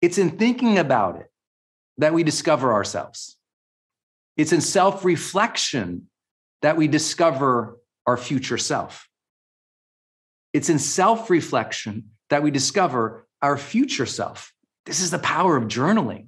It's in thinking about it that we discover ourselves. It's in self reflection that we discover our future self. It's in self reflection that we discover our future self. This is the power of journaling.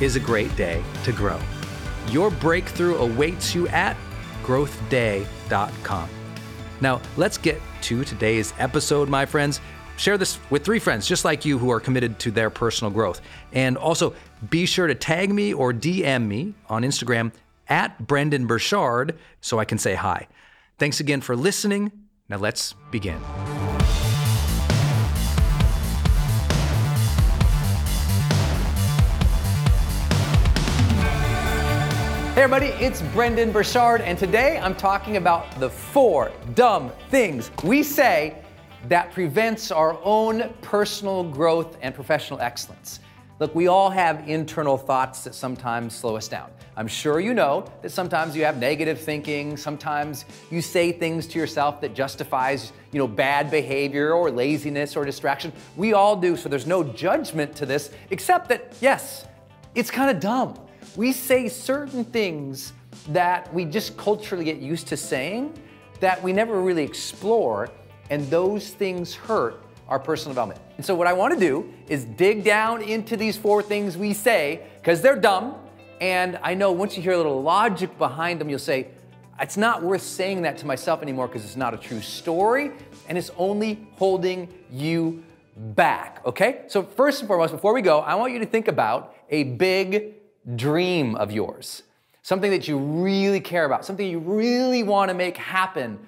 is a great day to grow. Your breakthrough awaits you at growthday.com. Now, let's get to today's episode, my friends. Share this with three friends just like you who are committed to their personal growth. And also be sure to tag me or DM me on Instagram at Brendon Burchard so I can say hi. Thanks again for listening. Now let's begin. Hey everybody, it's Brendon Burchard, and today I'm talking about the four dumb things we say that prevents our own personal growth and professional excellence. Look, we all have internal thoughts that sometimes slow us down. I'm sure you know that sometimes you have negative thinking, sometimes you say things to yourself that justifies, you know, bad behavior or laziness or distraction. We all do, so there's no judgment to this, except that yes, it's kind of dumb we say certain things that we just culturally get used to saying that we never really explore, and those things hurt our personal development. And so, what I want to do is dig down into these four things we say because they're dumb. And I know once you hear a little logic behind them, you'll say, it's not worth saying that to myself anymore because it's not a true story and it's only holding you back. Okay? So, first and foremost, before we go, I want you to think about a big dream of yours, something that you really care about, something you really want to make happen,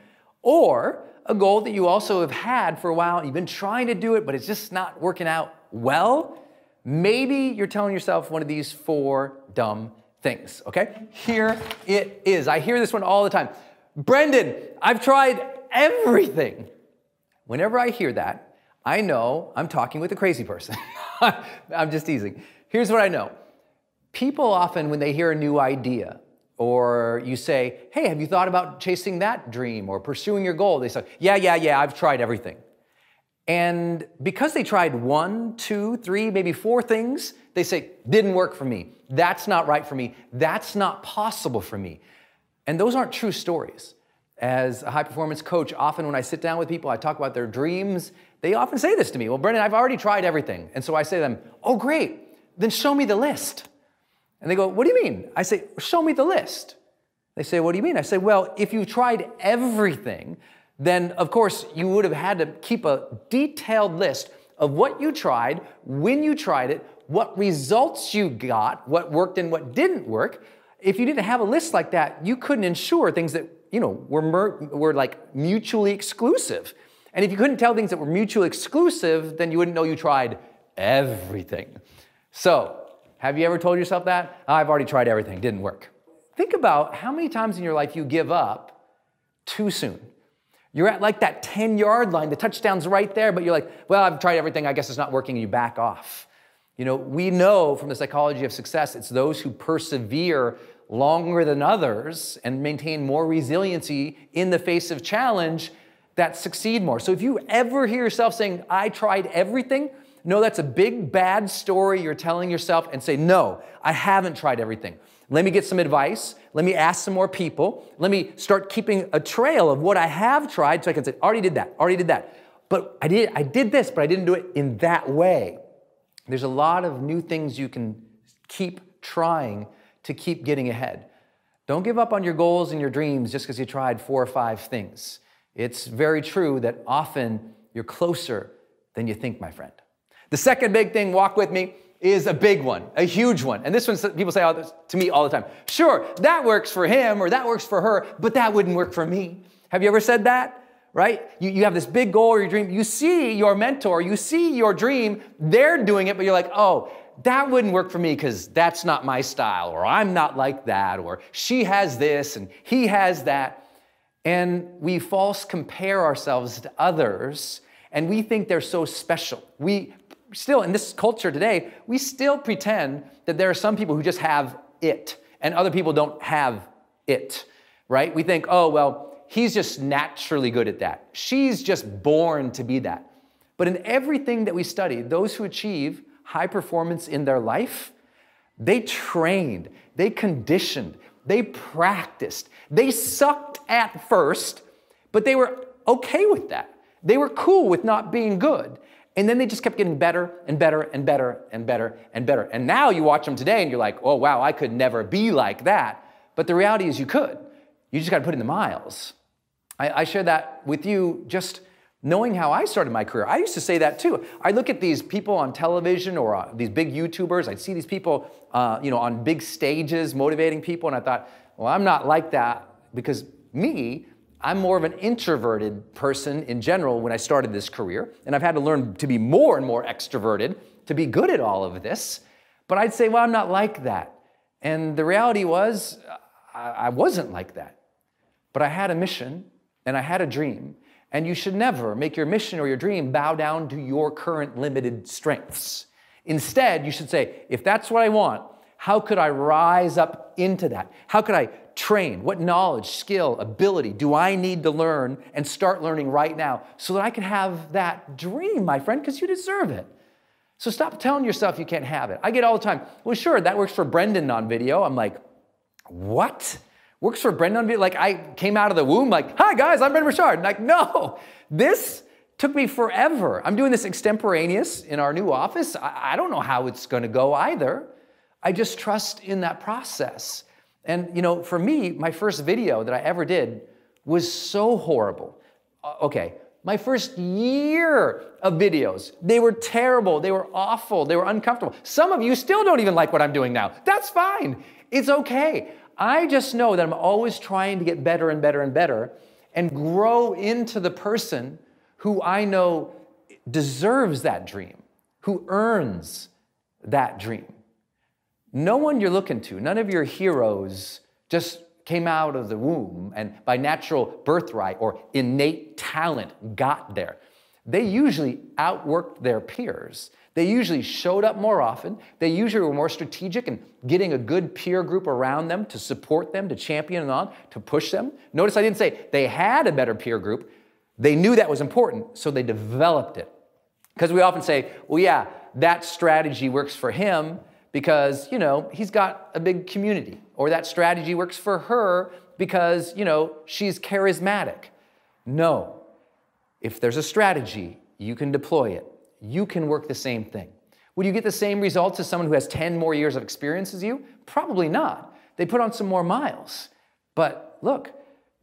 or a goal that you also have had for a while you've been trying to do it, but it's just not working out well, maybe you're telling yourself one of these four dumb things, okay? Here it is. I hear this one all the time. Brendon, I've tried everything. Whenever I hear that, I know I'm talking with a crazy person. I'm just teasing. Here's what I know people often, when they hear a new idea, or you say, hey, have you thought about chasing that dream or pursuing your goal? They say, yeah, yeah, yeah, I've tried everything. And because they tried one, two, three, maybe four things, they say, didn't work for me. That's not right for me. That's not possible for me. And those aren't true stories. As a high performance coach, often when I sit down with people, I talk about their dreams. They often say this to me Well, Brendon, I've already tried everything. And so I say to them, Oh, great. Then show me the list. And they go, What do you mean? I say, Show me the list. They say, What do you mean? I say, Well, if you tried everything, then of course you would have had to keep a detailed list of what you tried, when you tried it, what results you got, what worked and what didn't work. If you didn't have a list like that, you couldn't ensure things that, you know, were, were like mutually exclusive. And if you couldn't tell things that were mutually exclusive, then you wouldn't know you tried everything. So, have you ever told yourself that? Oh, I've already tried everything, didn't work. Think about how many times in your life you give up too soon. You're at like that 10 yard line, the touchdown's right there, but you're like, well, I've tried everything, I guess it's not working, and you back off. You know, we know from the psychology of success, it's those who persevere longer than others and maintain more resiliency in the face of challenge that succeed more. So if you ever hear yourself saying, I tried everything, no, that's a big bad story you're telling yourself and say, no, I haven't tried everything. Let me get some advice. Let me ask some more people. Let me start keeping a trail of what I have tried so I can say, I already did that, already did that. But I did, I did this, but I didn't do it in that way. There's a lot of new things you can keep trying to keep getting ahead. Don't give up on your goals and your dreams just because you tried four or five things. It's very true that often you're closer than you think, my friend. The second big thing, walk with me, is a big one, a huge one. And this one, people say to me all the time, sure, that works for him or that works for her, but that wouldn't work for me. Have you ever said that? Right? You, you have this big goal or your dream. You see your mentor, you see your dream, they're doing it, but you're like, oh, that wouldn't work for me because that's not my style, or I'm not like that, or she has this and he has that. And we false compare ourselves to others and we think they're so special. We still, in this culture today, we still pretend that there are some people who just have it and other people don't have it, right? We think, oh, well, he's just naturally good at that. She's just born to be that. But in everything that we study, those who achieve high performance in their life, they trained, they conditioned, they practiced, they sucked at first, but they were okay with that. They were cool with not being good. And then they just kept getting better and better and better and better and better. And now you watch them today and you're like, oh, wow, I could never be like that. But the reality is you could. You just got to put in the miles. I, I share that with you just knowing how I started my career. I used to say that too. I look at these people on television or uh, these big YouTubers. I'd see these people, uh, you know, on big stages motivating people, and I thought, well, I'm not like that because me, I'm more of an introverted person in general when I started this career, and I've had to learn to be more and more extroverted to be good at all of this. But I'd say, well, I'm not like that. And the reality was, I wasn't like that. But I had a mission and I had a dream. And you should never make your mission or your dream bow down to your current limited strengths. Instead, you should say, if that's what I want, how could I rise up into that? How could I train? What knowledge, skill, ability do I need to learn and start learning right now so that I can have that dream, my friend, because you deserve it. So stop telling yourself you can't have it. I get all the time, well, sure, that works for Brendon on video. I'm like, what? Works for Brendon on video? Like, I came out of the womb, like, hi guys, I'm Brendon Burchard. Like, no, this took me forever. I'm doing this extemporaneous in our new office. I, I don't know how it's going to go either. I just trust in that process. And, you know, for me, my first video that I ever did was so horrible. Uh, okay, my first year of videos, they were terrible, they were awful, they were uncomfortable. Some of you still don't even like what I'm doing now. That's fine. It's okay. I just know that I'm always trying to get better and better and better and grow into the person who I know deserves that dream, who earns that dream. No one you're looking to, none of your heroes just came out of the womb and by natural birthright or innate talent got there. They usually outworked their peers. They usually showed up more often. They usually were more strategic in getting a good peer group around them to support them, to champion them on, to push them. Notice I didn't say they had a better peer group. They knew that was important, so they developed it. Because we often say, well, yeah, that strategy works for him because, you know, he's got a big community, or that strategy works for her because, you know, she's charismatic. No. If there's a strategy, you can deploy it. You can work the same thing. Would you get the same results as someone who has 10 more years of experience as you? Probably not. They put on some more miles. But look,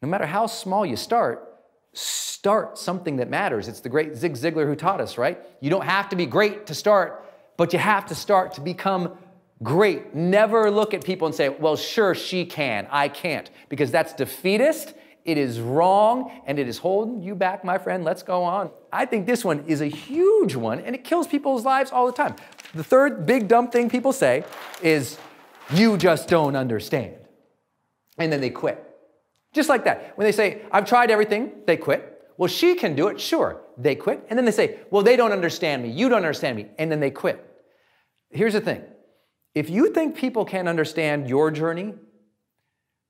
no matter how small you start, start something that matters. It's the great Zig Ziglar who taught us, right? You don't have to be great to start, but you have to start to become great. Never look at people and say, well, sure, she can, I can't, because that's defeatist, it is wrong, and it is holding you back, my friend. Let's go on. I think this one is a huge one, and it kills people's lives all the time. The third big dumb thing people say is, you just don't understand. And then they quit. Just like that. When they say, I've tried everything, they quit. Well, she can do it, sure. They quit. And then they say, Well, they don't understand me. You don't understand me. And then they quit. Here's the thing if you think people can't understand your journey,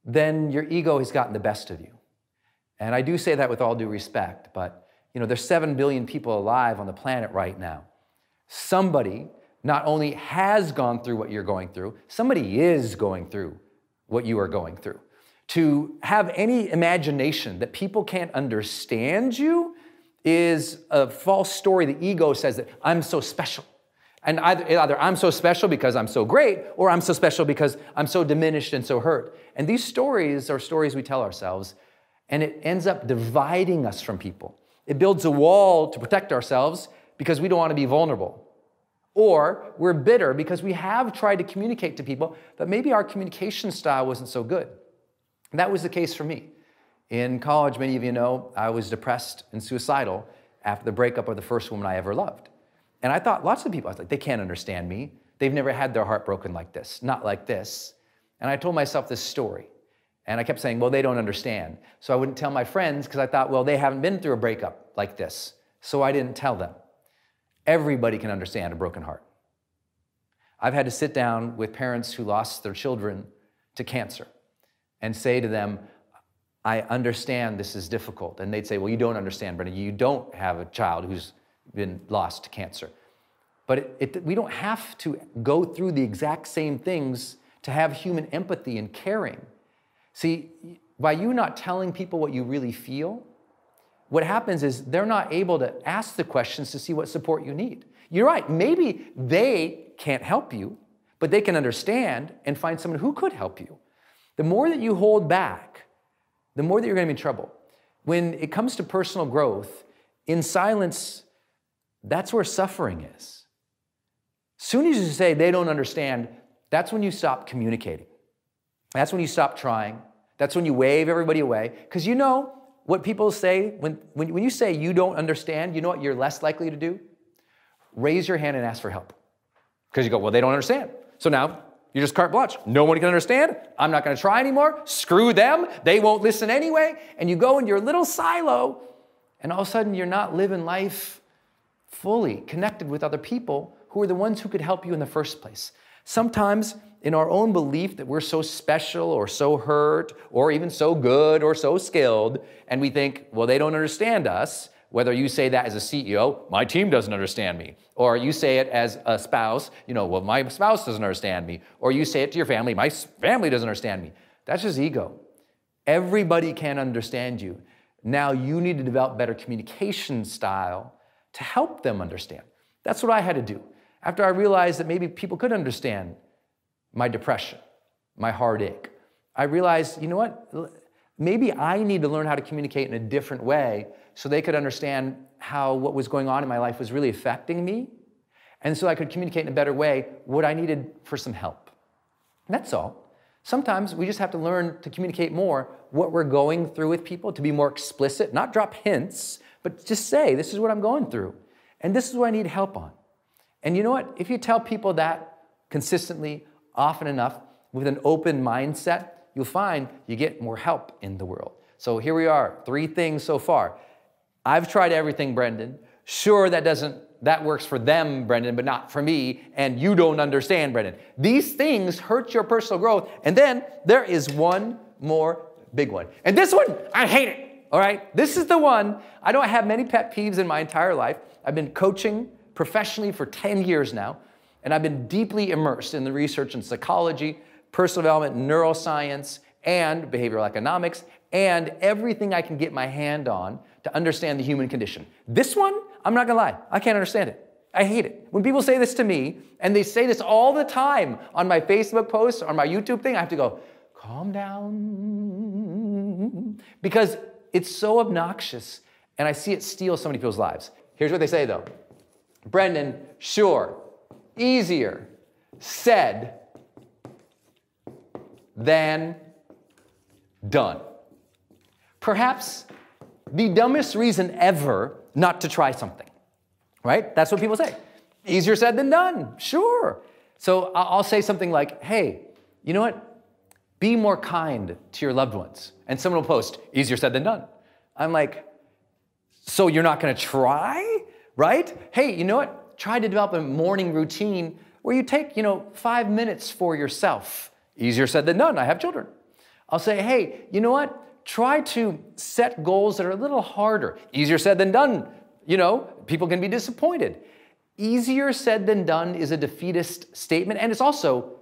then your ego has gotten the best of you. And I do say that with all due respect, but you know, there's 7 billion people alive on the planet right now. Somebody not only has gone through what you're going through, somebody is going through what you are going through to have any imagination that people can't understand you is a false story. The ego says that I'm so special. And either, either, I'm so special because I'm so great, or I'm so special because I'm so diminished and so hurt. And these stories are stories we tell ourselves, and it ends up dividing us from people. It builds a wall to protect ourselves because we don't want to be vulnerable. Or we're bitter because we have tried to communicate to people, but maybe our communication style wasn't so good. And that was the case for me. In college, many of you know, I was depressed and suicidal after the breakup of the first woman I ever loved. And I thought, lots of people, I was like, they can't understand me. They've never had their heart broken like this, not like this. And I told myself this story. And I kept saying, well, they don't understand. So I wouldn't tell my friends because I thought, well, they haven't been through a breakup like this. So I didn't tell them. Everybody can understand a broken heart. I've had to sit down with parents who lost their children to cancer and say to them, I understand this is difficult. And they'd say, Well, you don't understand, Brendon. You don't have a child who's been lost to cancer. But it, it, we don't have to go through the exact same things to have human empathy and caring. See, by you not telling people what you really feel, what happens is they're not able to ask the questions to see what support you need. You're right, maybe they can't help you, but they can understand and find someone who could help you. The more that you hold back, the more that you're going to be in trouble. When it comes to personal growth, in silence, that's where suffering is. Soon as you say they don't understand, that's when you stop communicating. That's when you stop trying. That's when you wave everybody away. Because you know what people say when, when, when you say you don't understand, you know what you're less likely to do? Raise your hand and ask for help. Because you go, well, they don't understand. So now you're just carte blanche. No one can understand. I'm not going to try anymore. Screw them. They won't listen anyway. And you go in your little silo, and all of a sudden you're not living life fully connected with other people who are the ones who could help you in the first place. Sometimes, in our own belief that we're so special or so hurt or even so good or so skilled, and we think, well, they don't understand us, whether you say that as a CEO, my team doesn't understand me, or you say it as a spouse, you know, well, my spouse doesn't understand me, or you say it to your family, my family doesn't understand me. That's just ego. Everybody can understand you. Now you need to develop better communication style to help them understand. That's what I had to do. After I realized that maybe people could understand my depression, my heartache, I realized, you know what? Maybe I need to learn how to communicate in a different way so they could understand how what was going on in my life was really affecting me. And so I could communicate in a better way what I needed for some help. That's all. Sometimes we just have to learn to communicate more what we're going through with people, to be more explicit, not drop hints, but just say, this is what I'm going through. And this is what I need help on. And you know what? If you tell people that consistently, often enough, with an open mindset, you'll find you get more help in the world. So here we are, three things so far. I've tried everything, Brendon. Sure, that doesn't that works for them, Brendon, but not for me, and you don't understand, Brendon. These things hurt your personal growth. And then there is one more big one. And this one, I hate it. All right? This is the one. I don't have many pet peeves in my entire life. I've been coaching professionally for 10 years now, and I've been deeply immersed in the research in psychology, personal development, neuroscience, and behavioral economics, and everything I can get my hand on to understand the human condition. This one, I'm not gonna lie, I can't understand it. I hate it. When people say this to me, and they say this all the time on my Facebook posts or my YouTube thing, I have to go, calm down. Because it's so obnoxious, and I see it steal so many people's lives. Here's what they say though Brendan, sure, easier said than done. Perhaps the dumbest reason ever not to try something, right? That's what people say. Easier said than done, sure. So I'll say something like, hey, you know what? Be more kind to your loved ones. And someone will post, easier said than done. I'm like, so you're not gonna try, right? Hey, you know what? Try to develop a morning routine where you take, you know, five minutes for yourself. Easier said than done. I have children. I'll say, hey, you know what? try to set goals that are a little harder. Easier said than done. You know, people can be disappointed. Easier said than done is a defeatist statement, and it's also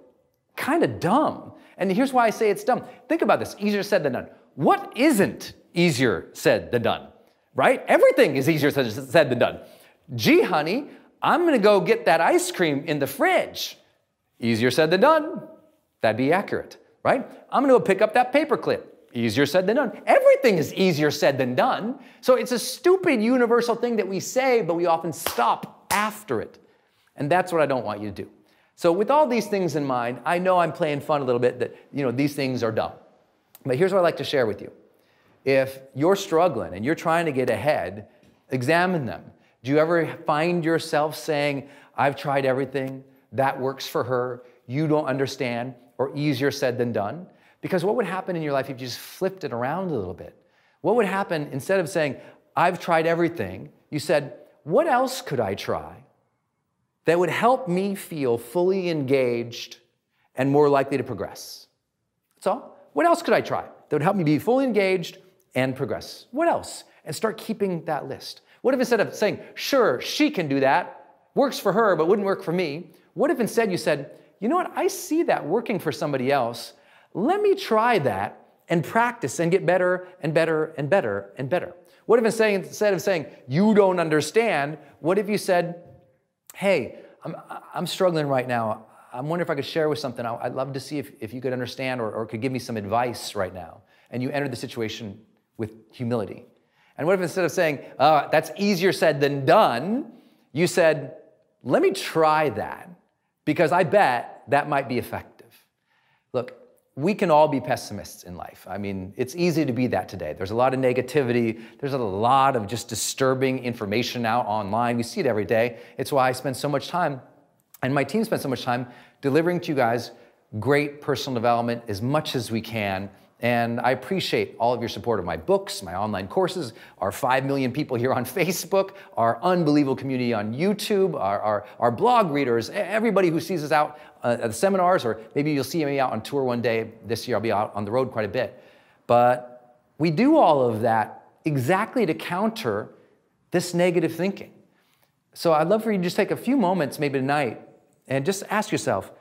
kind of dumb. And here's why I say it's dumb. Think about this easier said than done. What isn't easier said than done? Right? Everything is easier said than done. Gee, honey, I'm gonna go get that ice cream in the fridge. Easier said than done. That'd be accurate, right? I'm gonna go pick up that paperclip. Easier said than done. Everything is easier said than done. So it's a stupid universal thing that we say, but we often stop after it. And that's what I don't want you to do. So with all these things in mind, I know I'm playing fun a little bit that, you know, these things are dumb. But here's what I'd like to share with you. If you're struggling and you're trying to get ahead, examine them. Do you ever find yourself saying, I've tried everything, that works for her, you don't understand, or easier said than done? Because what would happen in your life if you just flipped it around a little bit? What would happen instead of saying, I've tried everything, you said, What else could I try that would help me feel fully engaged and more likely to progress? That's all. What else could I try that would help me be fully engaged and progress? What else? And start keeping that list. What if instead of saying, Sure, she can do that, works for her, but wouldn't work for me, what if instead you said, You know what? I see that working for somebody else let me try that and practice and get better and better and better and better. What if instead of saying, you don't understand, what if you said, hey, I'm, I'm struggling right now. I'm wondering if I could share with something. I'd love to see if, if you could understand or, or could give me some advice right now. And you enter the situation with humility. And what if instead of saying, oh, that's easier said than done, you said, let me try that because I bet that might be effective. Look, we can all be pessimists in life. I mean, it's easy to be that today. There's a lot of negativity. There's a lot of just disturbing information out online. We see it every day. It's why I spend so much time, and my team spends so much time delivering to you guys great personal development as much as we can. And I appreciate all of your support of my books, my online courses, our 5 million people here on Facebook, our unbelievable community on YouTube, our, our, our blog readers, everybody who sees us out uh, at the seminars, or maybe you'll see me out on tour one day. This year I'll be out on the road quite a bit. But we do all of that exactly to counter this negative thinking. So I'd love for you to just take a few moments, maybe tonight, and just ask yourself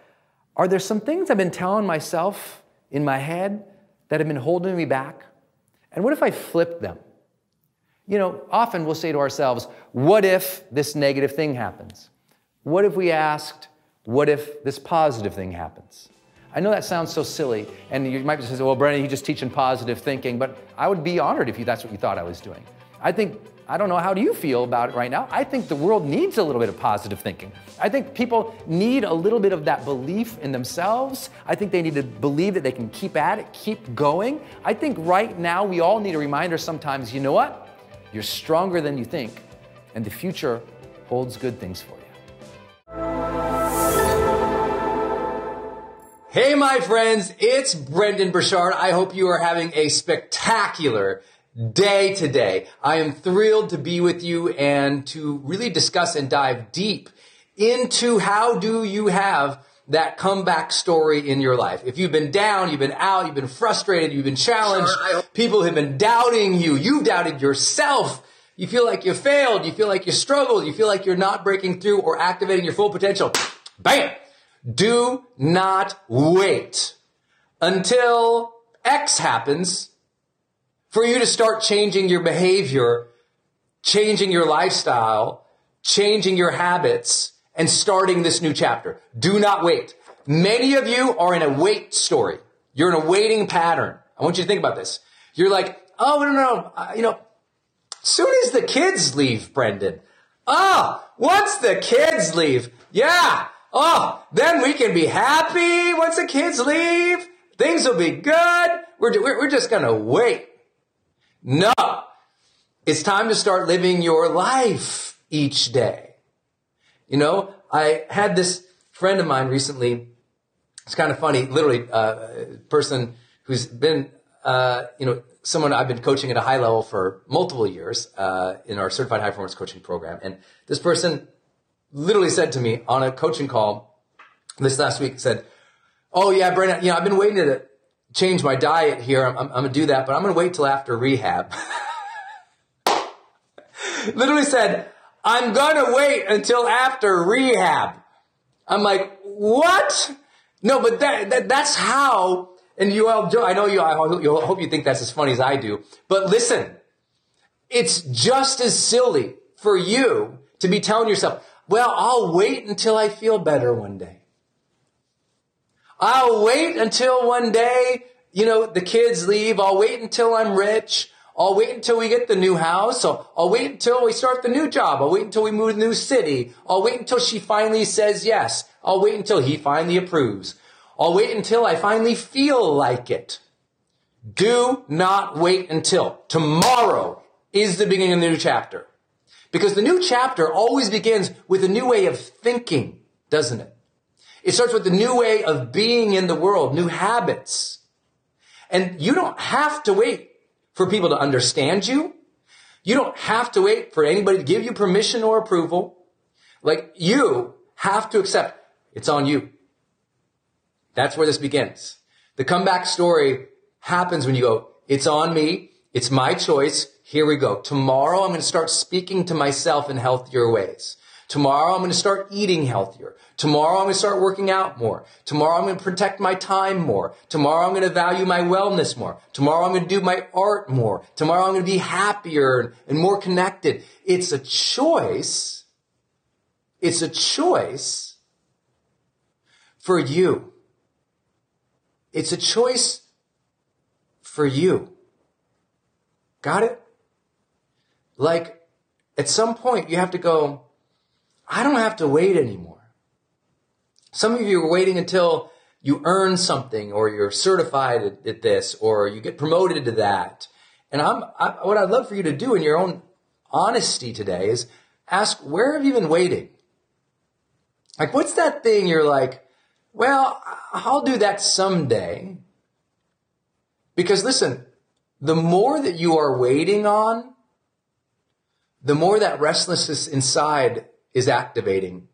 are there some things I've been telling myself in my head that have been holding me back? And what if I flipped them? You know, often we'll say to ourselves, what if this negative thing happens? What if we asked, what if this positive thing happens? I know that sounds so silly, and you might be saying, well, Brennan, you're just teaching positive thinking, but I would be honored if you, that's what you thought I was doing. I think I don't know how do you feel about it right now. I think the world needs a little bit of positive thinking. I think people need a little bit of that belief in themselves. I think they need to believe that they can keep at it, keep going. I think right now we all need a reminder sometimes, you know what? You're stronger than you think, and the future holds good things for you. Hey, my friends, it's Brendon Burchard. I hope you are having a spectacular day today. I am thrilled to be with you and to really discuss and dive deep into how do you have that comeback story in your life. If you've been down, you've been out, you've been frustrated, you've been challenged, people have been doubting you, you've doubted yourself, you feel like you failed, you feel like you struggled, you feel like you're not breaking through or activating your full potential. Bam! Do not wait until X happens for you to start changing your behavior, changing your lifestyle, changing your habits, and starting this new chapter. Do not wait. Many of you are in a wait story. You're in a waiting pattern. I want you to think about this. You're like, oh, no, no, no. You know, soon as the kids leave, Brendon. Oh, once the kids leave. Yeah. Oh, then we can be happy once the kids leave. Things will be good. We're, we're just going to wait. No. It's time to start living your life each day. You know, I had this friend of mine recently. It's kind of funny, literally, uh, a person who's been, uh, you know, someone I've been coaching at a high level for multiple years uh, in our certified high performance coaching program. And this person literally said to me on a coaching call this last week, said, "Oh yeah, Brandon, you know, I've been waiting to change my diet here. I'm, I'm, I'm going to do that, but I'm going to wait till after rehab. Literally said, I'm going to wait until after rehab. I'm like, what? No, but that, that that's how, and you all, do I know you, I hope you think that's as funny as I do, but listen, it's just as silly for you to be telling yourself, well, I'll wait until I feel better one day. I'll wait until one day, you know, the kids leave. I'll wait until I'm rich. I'll wait until we get the new house. I'll, I'll wait until we start the new job. I'll wait until we move to the new city. I'll wait until she finally says yes. I'll wait until he finally approves. I'll wait until I finally feel like it. Do not wait until tomorrow is the beginning of the new chapter. Because the new chapter always begins with a new way of thinking, doesn't it? It starts with a new way of being in the world, new habits. And you don't have to wait for people to understand you. You don't have to wait for anybody to give you permission or approval. Like you have to accept it's on you. That's where this begins. The comeback story happens when you go, it's on me. It's my choice. Here we go. Tomorrow I'm going to start speaking to myself in healthier ways. Tomorrow I'm going to start eating healthier. Tomorrow I'm going to start working out more. Tomorrow I'm going to protect my time more. Tomorrow I'm going to value my wellness more. Tomorrow I'm going to do my art more. Tomorrow I'm going to be happier and more connected. It's a choice. It's a choice for you. It's a choice for you. Got it? Like at some point you have to go, I don't have to wait anymore. Some of you are waiting until you earn something or you're certified at, at this or you get promoted to that. And I'm, I, what I'd love for you to do in your own honesty today is ask, where have you been waiting? Like, what's that thing you're like, well, I'll do that someday. Because listen, the more that you are waiting on, the more that restlessness inside is activating.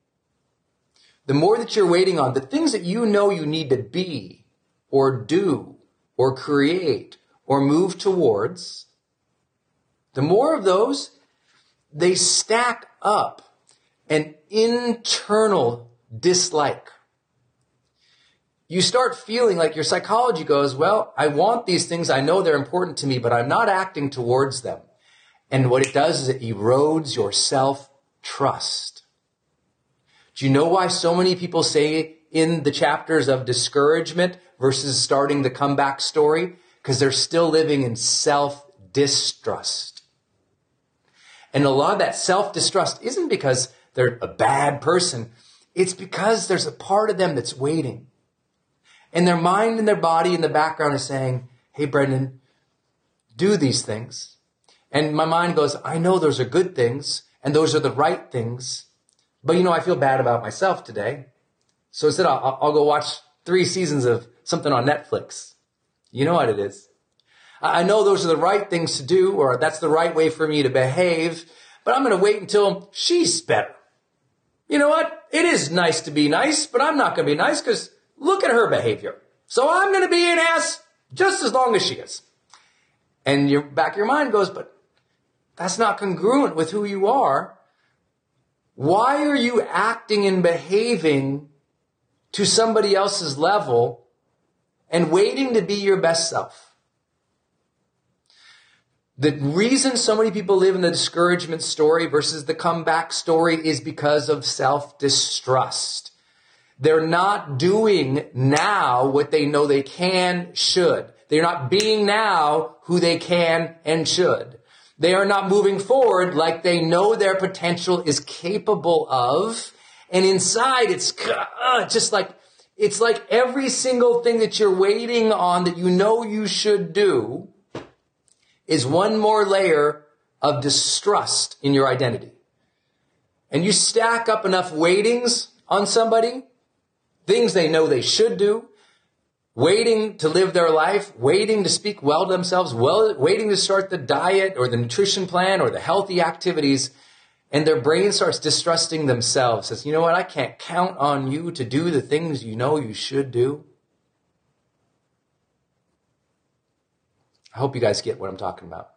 The more that you're waiting on, the things that you know you need to be or do or create or move towards, the more of those, they stack up an internal dislike. You start feeling like your psychology goes, well, I want these things. I know they're important to me, but I'm not acting towards them. And what it does is it erodes your self trust. Do you know why so many people say in the chapters of discouragement versus starting the comeback story? Because they're still living in self distrust. And a lot of that self distrust isn't because they're a bad person. It's because there's a part of them that's waiting. And their mind and their body in the background is saying, Hey, Brendon, do these things. And my mind goes, I know those are good things and those are the right things. But you know, I feel bad about myself today. So instead, I'll, I'll go watch three seasons of something on Netflix. You know what it is. I know those are the right things to do, or that's the right way for me to behave, but I'm going to wait until she's better. You know what? It is nice to be nice, but I'm not going to be nice because look at her behavior. So I'm going to be an ass just as long as she is. And your back of your mind goes, but that's not congruent with who you are. Why are you acting and behaving to somebody else's level and waiting to be your best self? The reason so many people live in the discouragement story versus the comeback story is because of self distrust. They're not doing now what they know they can, should. They're not being now who they can and should. They are not moving forward like they know their potential is capable of. And inside, it's uh, just like, it's like every single thing that you're waiting on that you know you should do is one more layer of distrust in your identity. And you stack up enough waitings on somebody, things they know they should do, waiting to live their life, waiting to speak well to themselves, well, waiting to start the diet or the nutrition plan or the healthy activities. And their brain starts distrusting themselves, says, you know what? I can't count on you to do the things you know you should do. I hope you guys get what I'm talking about.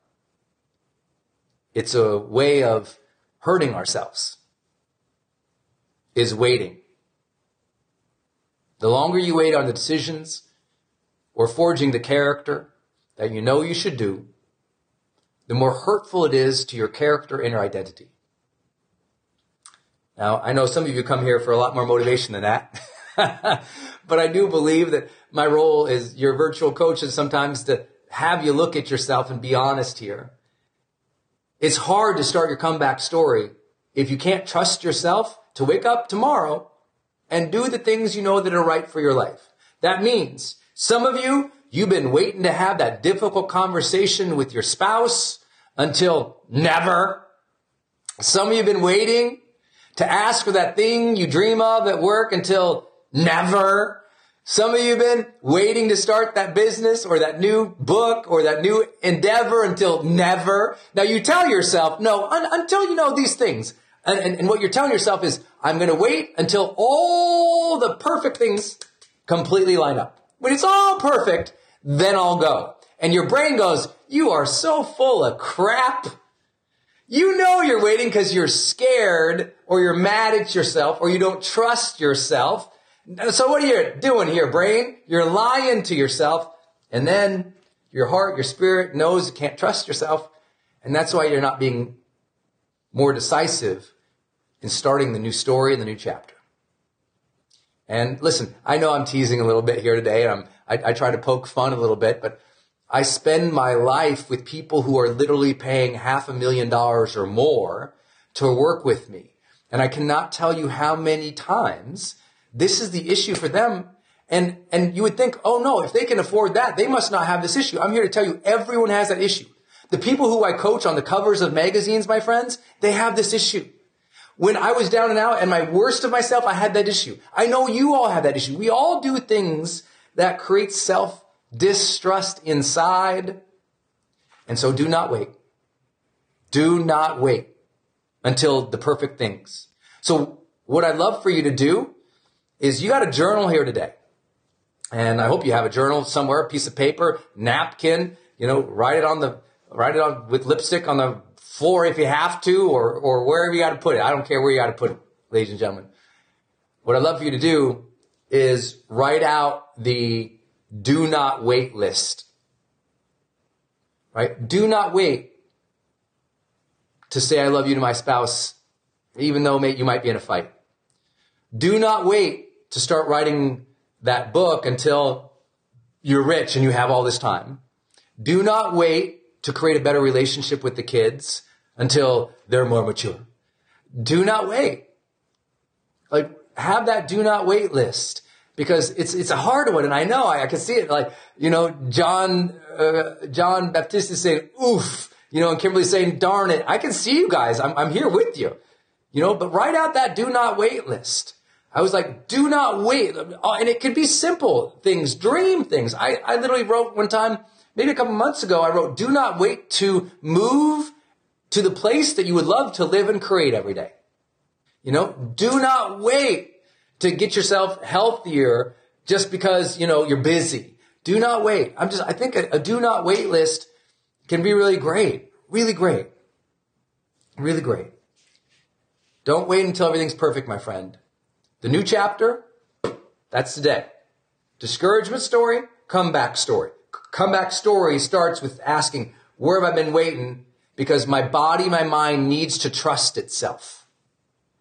It's a way of hurting ourselves, is waiting. The longer you wait on the decisions or forging the character that you know you should do, the more hurtful it is to your character and your identity. Now, I know some of you come here for a lot more motivation than that. but I do believe that my role as your virtual coach is sometimes to have you look at yourself and be honest here. It's hard to start your comeback story if you can't trust yourself to wake up tomorrow and do the things you know that are right for your life. That means some of you, you've been waiting to have that difficult conversation with your spouse until never. Some of you have been waiting to ask for that thing you dream of at work until never. Some of you have been waiting to start that business or that new book or that new endeavor until never. Now you tell yourself, no, un- until you know these things. And, and, and what you're telling yourself is, I'm going to wait until all the perfect things completely line up. When it's all perfect, then I'll go. And your brain goes, you are so full of crap. You know you're waiting because you're scared or you're mad at yourself or you don't trust yourself. So what are you doing here, brain? You're lying to yourself. And then your heart, your spirit knows you can't trust yourself. And that's why you're not being more decisive in starting the new story and the new chapter. And listen, I know I'm teasing a little bit here today. And I'm, I, I try to poke fun a little bit, but I spend my life with people who are literally paying half a million dollars or more to work with me. And I cannot tell you how many times this is the issue for them. And, and you would think, oh no, if they can afford that, they must not have this issue. I'm here to tell you, everyone has that issue. The people who I coach on the covers of magazines, my friends, they have this issue. When I was down and out and my worst of myself, I had that issue. I know you all have that issue. We all do things that create self distrust inside. And so do not wait. Do not wait until the perfect things. So what I'd love for you to do is you got a journal here today. And I hope you have a journal somewhere, a piece of paper, napkin, you know, write it on the, write it on with lipstick on the floor if you have to, or, or wherever you got to put it. I don't care where you got to put it, ladies and gentlemen. What I'd love for you to do is write out the do not wait list. Right? Do not wait to say I love you to my spouse, even though mate, you might be in a fight. Do not wait to start writing that book until you're rich and you have all this time. Do not wait to create a better relationship with the kids until they're more mature. Do not wait. Like, have that do not wait list because it's it's a hard one, and I know I, I can see it. Like you know, John uh, John Baptiste is saying oof, you know, and Kimberly saying darn it. I can see you guys. I'm I'm here with you, you know. But write out that do not wait list. I was like, do not wait, uh, and it could be simple things, dream things. I I literally wrote one time, maybe a couple months ago, I wrote, do not wait to move to the place that you would love to live and create every day. You know, do not wait to get yourself healthier just because, you know, you're busy. Do not wait. I'm just, I think a, a do not wait list can be really great. Really great. Really great. Don't wait until everything's perfect, my friend. The new chapter, that's today. Discouragement story, comeback story. Comeback story starts with asking, where have I been waiting? Because my body, my mind needs to trust itself.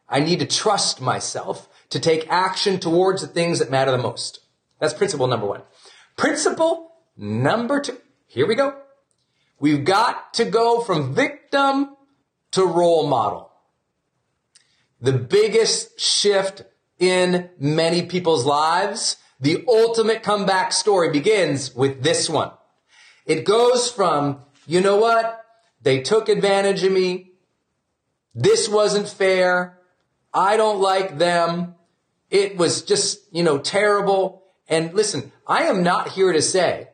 I need to trust myself to take action towards the things that matter the most. That's principle number one. Principle number two. Here we go. We've got to go from victim to role model. The biggest shift in many people's lives, the ultimate comeback story begins with this one. It goes from, you know what? They took advantage of me. This wasn't fair. I don't like them. It was just, you know, terrible. And listen, I am not here to say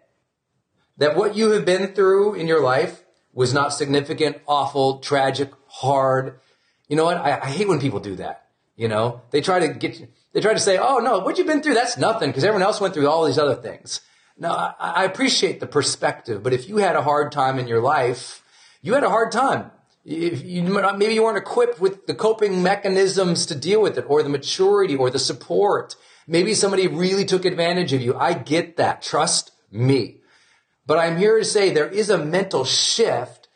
that what you have been through in your life was not significant, awful, tragic, hard. You know what? I, I hate when people do that. You know, they try to get they try to say, oh no, what you've been through, that's nothing because everyone else went through all these other things. Now, I, I appreciate the perspective, but if you had a hard time in your life, you had a hard time you, maybe you weren't equipped with the coping mechanisms to deal with it or the maturity or the support. Maybe somebody really took advantage of you. I get that. Trust me. But I'm here to say there is a mental shift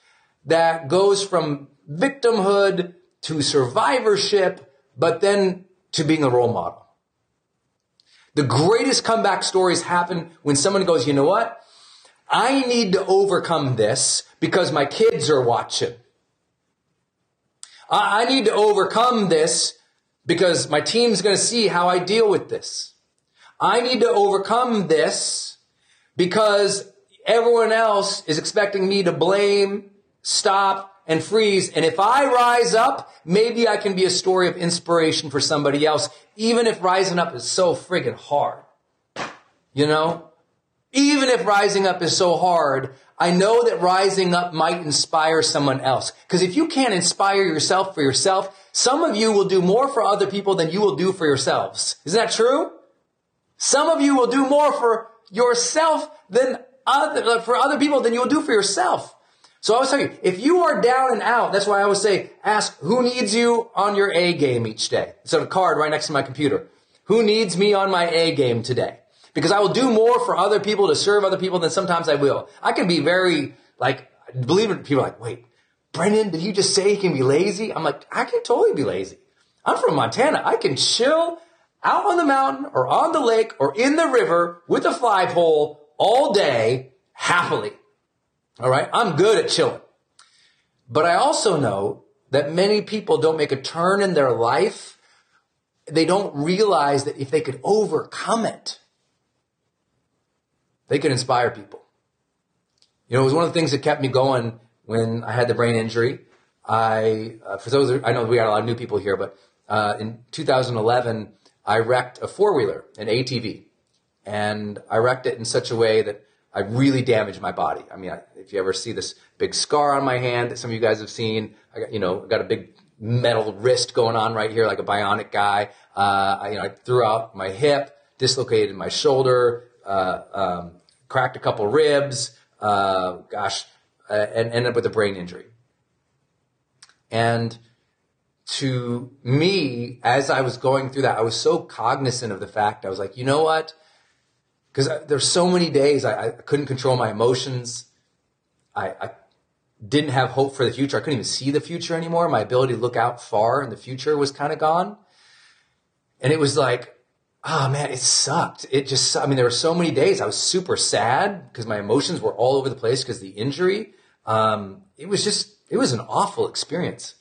that goes from victimhood to survivorship, but then to being a role model. The greatest comeback stories happen when someone goes, you know what? I need to overcome this because my kids are watching. I, need to overcome this because my team's going to see how I deal with this. I need to overcome this because everyone else is expecting me to blame, stop, and freeze. And if I rise up, maybe I can be a story of inspiration for somebody else, even if rising up is so friggin' hard. You know? Even if rising up is so hard, I know that rising up might inspire someone else. Because if you can't inspire yourself for yourself, some of you will do more for other people than you will do for yourselves. Isn't that true? Some of you will do more for yourself than other, for other people than you will do for yourself. So I always tell you, if you are down and out, that's why I always say, ask who needs you on your A game each day. It's a card right next to my computer. Who needs me on my A game today? Because I will do more for other people to serve other people than sometimes I will. I can be very like, believe it, people are like, wait, Brendon, did you just say he can be lazy? I'm like, I can totally be lazy. I'm from Montana. I can chill out on the mountain or on the lake or in the river with a fly pole all day happily. All right. I'm good at chilling. But I also know that many people don't make a turn in their life. They don't realize that if they could overcome it, they could inspire people. You know, it was one of the things that kept me going when I had the brain injury. I, uh, for those, I know we got a lot of new people here, but uh, in 2011, I wrecked a four wheeler, an ATV, and I wrecked it in such a way that I really damaged my body. I mean, I, if you ever see this big scar on my hand that some of you guys have seen, I got, you know, got a big metal wrist going on right here, like a bionic guy. Uh, I, you know, I threw out my hip, dislocated my shoulder, uh, um, cracked a couple ribs, uh, gosh, uh, and ended up with a brain injury. And to me, as I was going through that, I was so cognizant of the fact I was like, you know what? Because there's so many days I, I, couldn't control my emotions. I, I didn't have hope for the future. I couldn't even see the future anymore. My ability to look out far in the future was kind of gone. And it was like, oh man, it sucked. It just, I mean, there were so many days I was super sad because my emotions were all over the place because the injury. Um, it was just, it was an awful experience.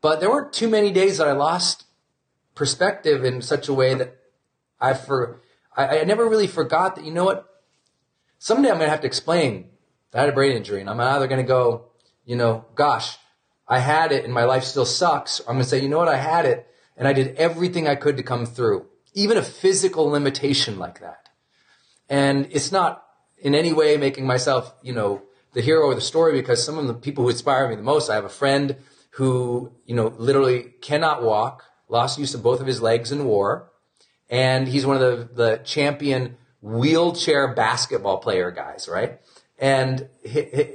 But there weren't too many days that I lost perspective in such a way that I for I, I never really forgot that you know what someday I'm gonna have to explain that I had a brain injury and I'm either gonna go, you know, gosh, I had it and my life still sucks. I'm gonna say, you know what, I had it and I did everything I could to come through. Even a physical limitation like that. And it's not in any way making myself, you know, the hero of the story because some of the people who inspire me the most, I have a friend who, you know, literally cannot walk, lost use of both of his legs in war. And he's one of the, the champion wheelchair basketball player guys, right? And,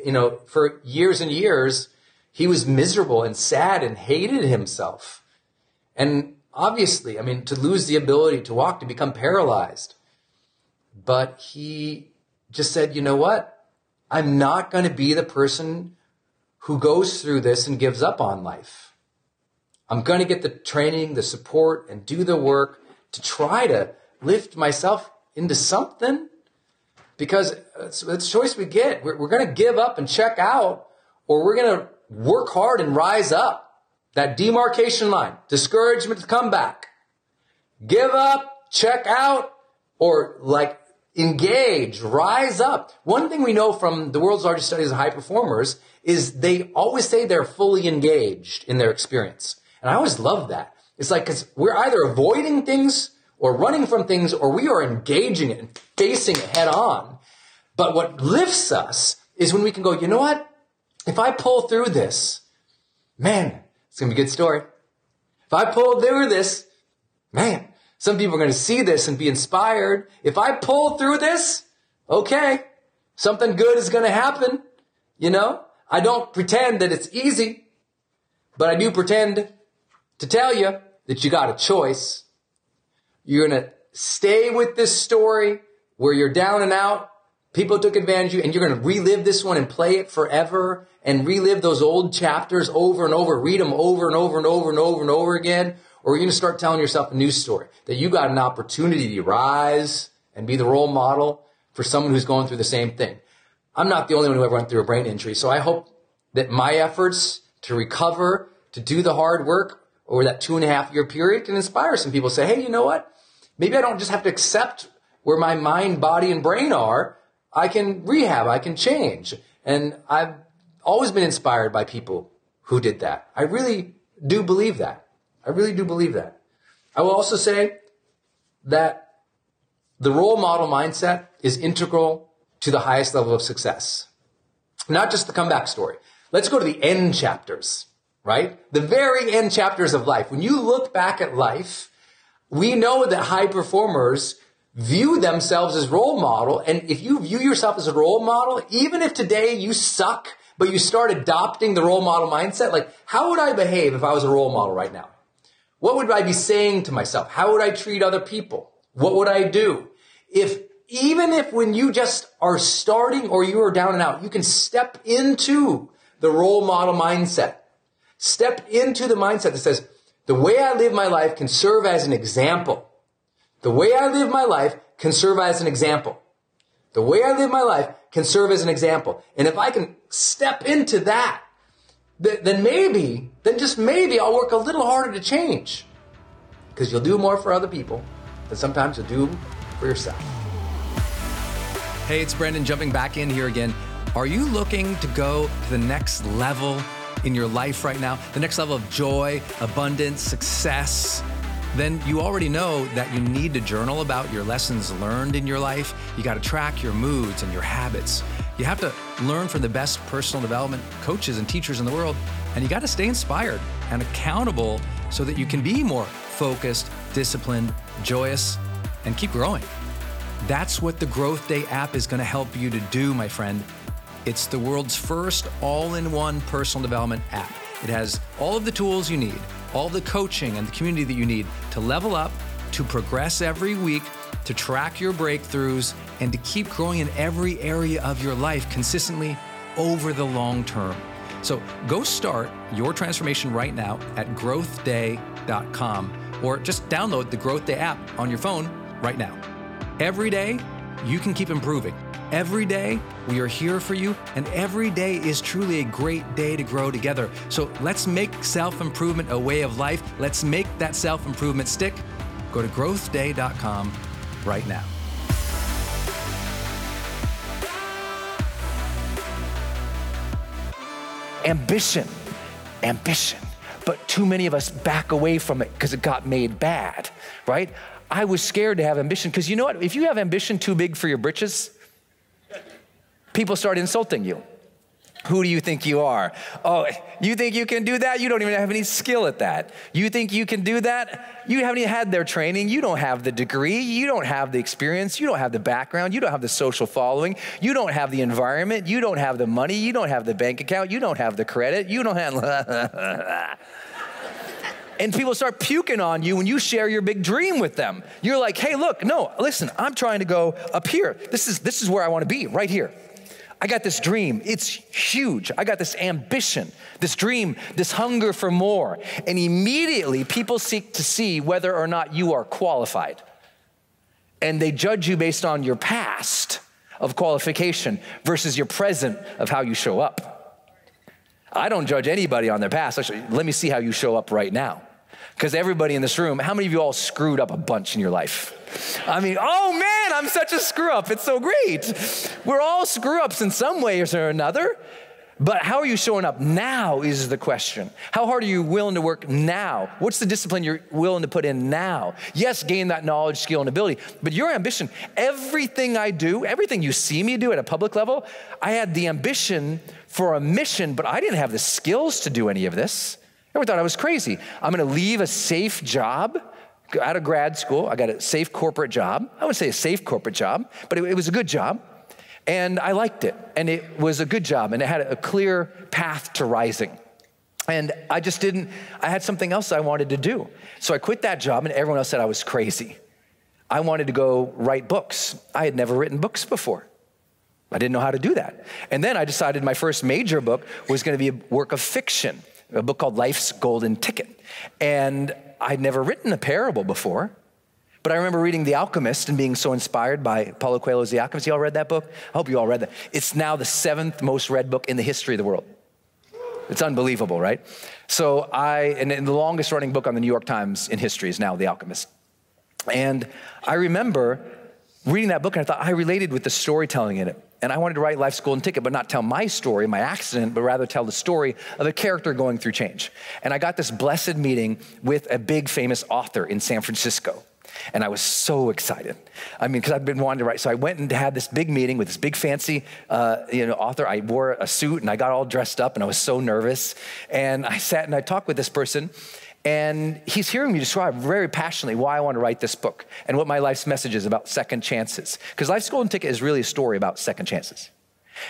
you know, for years and years, he was miserable and sad and hated himself. And obviously, I mean, to lose the ability to walk, to become paralyzed. But he just said, you know what? I'm not going to be the person who goes through this and gives up on life. I'm going to get the training, the support, and do the work to try to lift myself into something because uh, it's, it's choice we get. We're, we're going to give up and check out, or we're going to work hard and rise up. That demarcation line, discouragement to come back. Give up, check out, or like engage, rise up. One thing we know from the world's largest studies of high performers is they always say they're fully engaged in their experience. And I always love that. It's like, cause we're either avoiding things or running from things or we are engaging it and facing it head on. But what lifts us is when we can go, you know what? If I pull through this, man, it's going to be a good story. If I pull through this, man, some people are going to see this and be inspired. If I pull through this, okay, something good is going to happen. You know, I don't pretend that it's easy, but I do pretend to tell you that you got a choice. You're going to stay with this story where you're down and out. People took advantage of you and you're going to relive this one and play it forever and relive those old chapters over and over, read them over and over and over and over and over again. Or you're going to start telling yourself a new story that you got an opportunity to rise and be the role model for someone who's going through the same thing? I'm not the only one who ever went through a brain injury. So I hope that my efforts to recover, to do the hard work over that two and a half year period can inspire some people say, Hey, you know what? Maybe I don't just have to accept where my mind, body, and brain are. I can rehab. I can change. And I've always been inspired by people who did that. I really do believe that. I really do believe that. I will also say that the role model mindset is integral to the highest level of success. Not just the comeback story. Let's go to the end chapters, right? The very end chapters of life. When you look back at life, we know that high performers view themselves as role model. And if you view yourself as a role model, even if today you suck, but you start adopting the role model mindset, like how would I behave if I was a role model right now? What would I be saying to myself? How would I treat other people? What would I do? If, even if when you just are starting or you are down and out, you can step into the role model mindset. Step into the mindset that says, the way I live my life can serve as an example. The way I live my life can serve as an example. The way I live my life can serve as an example. And if I can step into that, then maybe, then just maybe I'll work a little harder to change. Because you'll do more for other people than sometimes you'll do for yourself. Hey, it's Brendon jumping back in here again. Are you looking to go to the next level in your life right now, the next level of joy, abundance, success, then you already know that you need to journal about your lessons learned in your life. You got to track your moods and your habits. You have to learn from the best personal development coaches and teachers in the world, and you got to stay inspired and accountable so that you can be more focused, disciplined, joyous, and keep growing. That's what the GrowthDay app is going to help you to do, my friend. It's the world's first all in one personal development app. It has all of the tools you need, all the coaching and the community that you need to level up, to progress every week, to track your breakthroughs, and to keep growing in every area of your life consistently over the long term. So go start your transformation right now at growthday.com or just download the GrowthDay app on your phone right now. Every day, you can keep improving. Every day, we are here for you, and every day is truly a great day to grow together. So let's make self improvement a way of life. Let's make that self improvement stick. Go to growthday.com right now. Ambition, ambition. But too many of us back away from it because it got made bad, right? I was scared to have ambition because you know what? If you have ambition too big for your britches, people start insulting you. Who do you think you are? Oh, you think you can do that? You don't even have any skill at that. You think you can do that? You haven't even had their training. You don't have the degree. You don't have the experience. You don't have the background. You don't have the social following. You don't have the environment. You don't have the money. You don't have the bank account. You don't have the credit. You don't have. and people start puking on you when you share your big dream with them. You're like, hey, look, no, listen, I'm trying to go up here. This is, this is where I want to be, right here. I got this dream. It's huge. I got this ambition, this dream, this hunger for more. And immediately people seek to see whether or not you are qualified. And they judge you based on your past of qualification versus your present of how you show up. I don't judge anybody on their past. Actually, let me see how you show up right now. Because everybody in this room, how many of you all screwed up a bunch in your life? I mean, oh man, I'm such a screw up. It's so great. We're all screw ups in some way or another. But how are you showing up now is the question. How hard are you willing to work now? What's the discipline you're willing to put in now? Yes, gain that knowledge, skill, and ability, but your ambition, everything I do, everything you see me do at a public level, I had the ambition for a mission, but I didn't have the skills to do any of this. Everyone thought I was crazy. I'm gonna leave a safe job out of grad school. I got a safe corporate job. I wouldn't say a safe corporate job, but it, it was a good job. And I liked it. And it was a good job. And it had a clear path to rising. And I just didn't, I had something else I wanted to do. So I quit that job, and everyone else said I was crazy. I wanted to go write books. I had never written books before. I didn't know how to do that. And then I decided my first major book was going to be a work of fiction a book called Life's Golden Ticket. And I'd never written a parable before. But I remember reading The Alchemist and being so inspired by Paulo Coelho's The Alchemist. You all read that book? I hope you all read that. It's now the seventh most read book in the history of the world. It's unbelievable, right? So I, and the longest running book on the New York Times in history is now The Alchemist. And I remember reading that book and I thought I related with the storytelling in it. And I wanted to write Life's Golden Ticket, but not tell my story, my accident, but rather tell the story of a character going through change. And I got this blessed meeting with a big famous author in San Francisco. And I was so excited. I mean, because I've been wanting to write. So I went and had this big meeting with this big fancy uh, you know, author. I wore a suit and I got all dressed up and I was so nervous. And I sat and I talked with this person. And he's hearing me describe very passionately why I want to write this book and what my life's message is about second chances. Because Life's Golden Ticket is really a story about second chances.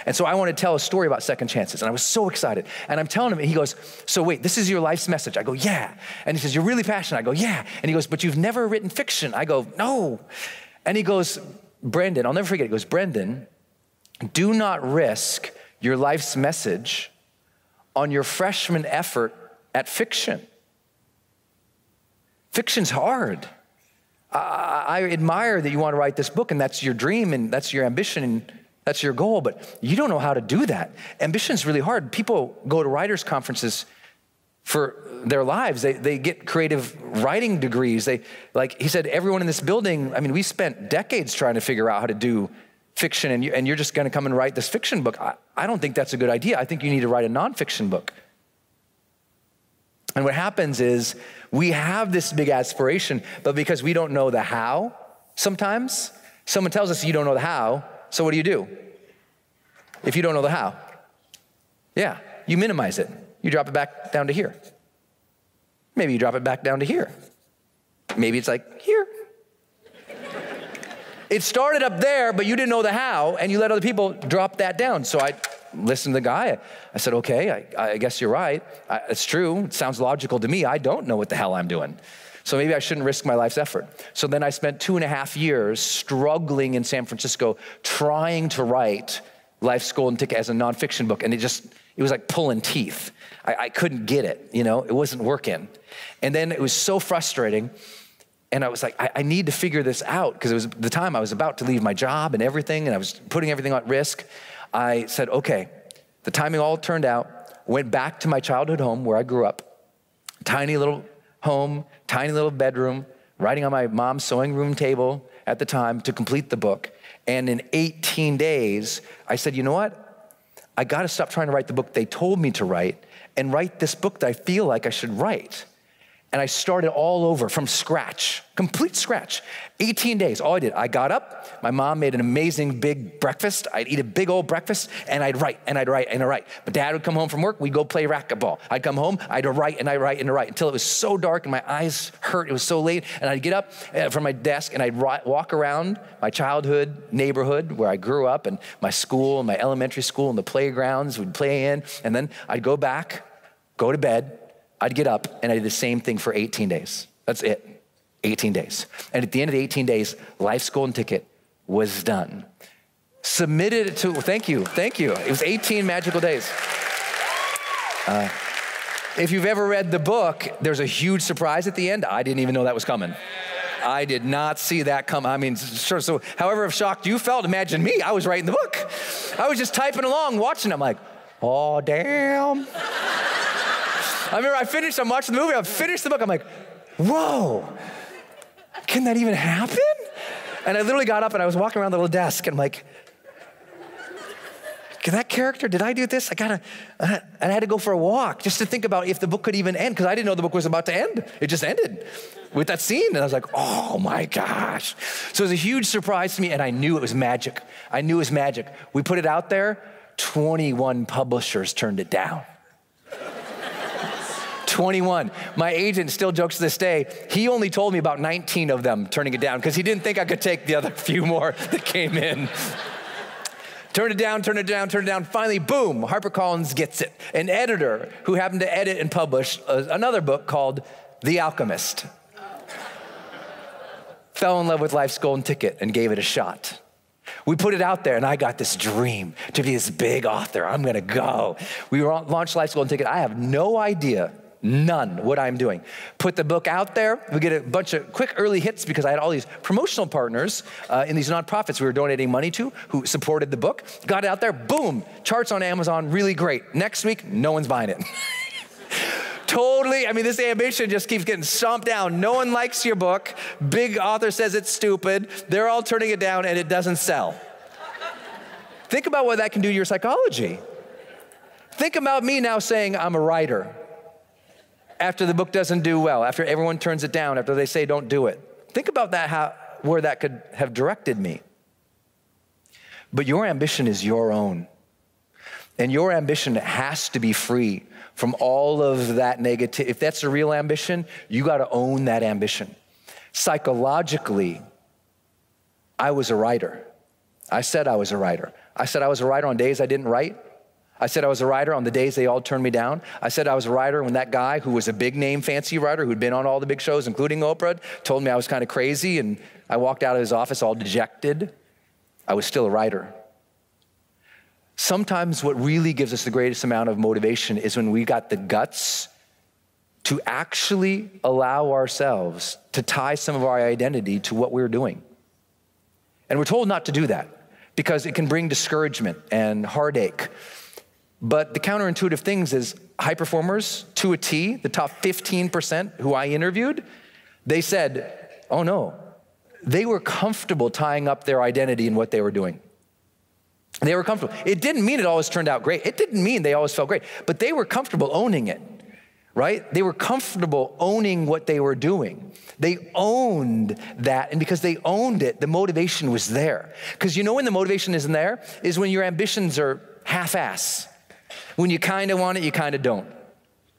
And so I want to tell a story about second chances. And I was so excited. And I'm telling him, and he goes, So wait, this is your life's message? I go, Yeah. And he says, You're really passionate. I go, Yeah. And he goes, But you've never written fiction. I go, No. And he goes, Brendon, I'll never forget. He goes, Brendon, do not risk your life's message on your freshman effort at fiction. Fiction's hard. I, I admire that you want to write this book and that's your dream and that's your ambition and that's your goal, but you don't know how to do that. Ambition's really hard. People go to writers' conferences for their lives. They, they get creative writing degrees. They, like he said, everyone in this building, I mean, we spent decades trying to figure out how to do fiction, and, you, and you're just going to come and write this fiction book. I, I don't think that's a good idea. I think you need to write a nonfiction book. And what happens is we have this big aspiration, but because we don't know the how, sometimes someone tells us you don't know the how, so what do you do? If you don't know the how, yeah, you minimize it. You drop it back down to here. Maybe you drop it back down to here. Maybe it's like here. it started up there, but you didn't know the how, and you let other people drop that down. So I listened to the guy. I said, okay, I, I guess you're right. I, it's true. It sounds logical to me. I don't know what the hell I'm doing. So maybe I shouldn't risk my life's effort. So then I spent two and a half years struggling in San Francisco trying to write Life's Golden Ticket as a nonfiction book. And it just, it was like pulling teeth. I, I couldn't get it, you know, it wasn't working. And then it was so frustrating. And I was like, I, I need to figure this out because it was the time I was about to leave my job and everything, and I was putting everything at risk. I said, okay, the timing all turned out. Went back to my childhood home where I grew up, tiny little home, tiny little bedroom, writing on my mom's sewing room table at the time to complete the book. And in 18 days, I said, you know what? I got to stop trying to write the book they told me to write and write this book that I feel like I should write and I started all over from scratch, complete scratch. 18 days, all I did, I got up, my mom made an amazing big breakfast. I'd eat a big old breakfast and I'd write and I'd write and I'd write. But dad would come home from work, we'd go play racquetball. I'd come home, I'd write and I'd write and I'd write until it was so dark and my eyes hurt, it was so late. And I'd get up uh, from my desk and I'd walk around my childhood neighborhood where I grew up and my school, and my elementary school and the playgrounds we'd play in. And then I'd go back, go to bed, I'd get up and I did the same thing for 18 days. That's it. 18 days. And at the end of the 18 days, Life's Golden Ticket was done. Submitted it to, thank you, thank you. It was 18 magical days. Uh, if you've ever read the book, there's a huge surprise at the end. I didn't even know that was coming. I did not see that come. I mean, sure. So, however shocked you felt, imagine me. I was writing the book. I was just typing along, watching. I'm like, oh damn. I remember I finished, I'm watching the movie, I finished the book, I'm like, whoa, can that even happen? And I literally got up and I was walking around the little desk and I'm like, can that character, did I do this? I gotta, uh, and I had to go for a walk just to think about if the book could even end, because I didn't know the book was about to end. It just ended with that scene. And I was like, oh my gosh. So it was a huge surprise to me, and I knew it was magic. I knew it was magic. We put it out there, 21 publishers turned it down. 21. My agent still jokes to this day, he only told me about 19 of them turning it down because he didn't think I could take the other few more that came in. turn it down, turn it down, turn it down. Finally, boom, HarperCollins gets it. An editor who happened to edit and publish uh, another book called The Alchemist fell in love with life's golden ticket and gave it a shot. We put it out there, and I got this dream to be this big author. I'm gonna go. We launched Life's Golden Ticket. I have no idea None what I'm doing. Put the book out there. We get a bunch of quick early hits because I had all these promotional partners uh, in these nonprofits we were donating money to who supported the book. Got it out there, boom, charts on Amazon, really great. Next week, no one's buying it. totally, I mean, this ambition just keeps getting stomped down. No one likes your book. Big author says it's stupid. They're all turning it down and it doesn't sell. Think about what that can do to your psychology. Think about me now saying I'm a writer after the book doesn't do well, after everyone turns it down, after they say don't do it. Think about that, how, where that could have directed me. But your ambition is your own. And your ambition has to be free from all of that negative. If that's a real ambition, you got to own that ambition. Psychologically, I was a writer. I said I was a writer. I said I was a writer on days I didn't write. I said I was a writer on the days they all turned me down. I said I was a writer when that guy who was a big name fancy writer who'd been on all the big shows, including Oprah, told me I was kind of crazy and I walked out of his office all dejected. I was still a writer. Sometimes what really gives us the greatest amount of motivation is when we got the guts to actually allow ourselves to tie some of our identity to what we're doing. And we're told not to do that because it can bring discouragement and heartache but the counterintuitive things is high performers to a T, the top 15% who I interviewed, they said, oh no, they were comfortable tying up their identity in what they were doing. They were comfortable. It didn't mean it always turned out great. It didn't mean they always felt great, but they were comfortable owning it. right? They were comfortable owning what they were doing. They owned that. And because they owned it, the motivation was there. Because you know when the motivation isn't there? Is when your ambitions are half ass. When you kind of want it, you kind of don't.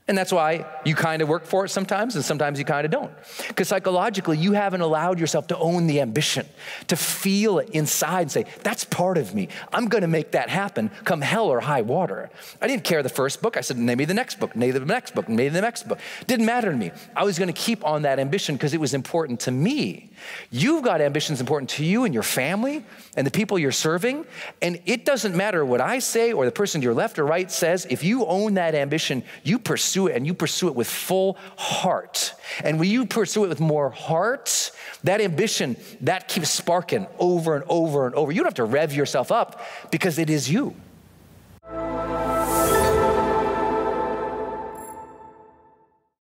And that's why you kind of work for it sometimes, and sometimes you kind of don't. Because psychologically, you haven't allowed yourself to own the ambition, to feel it inside and say, that's part of me. I'm going to make that happen come hell or high water. I didn't care the first book. I said, maybe the next book, maybe the next book, maybe the next book. Didn't matter to me. I was going to keep on that ambition because it was important to me. You've got ambitions important to you and your family and the people you're serving. And it doesn't matter what I say or the person to your left or right says. If you own that ambition, you pursue it and you pursue it with full heart. And when you pursue it with more heart, that ambition, that keeps sparking over and over and over. You don't have to rev yourself up because it is you.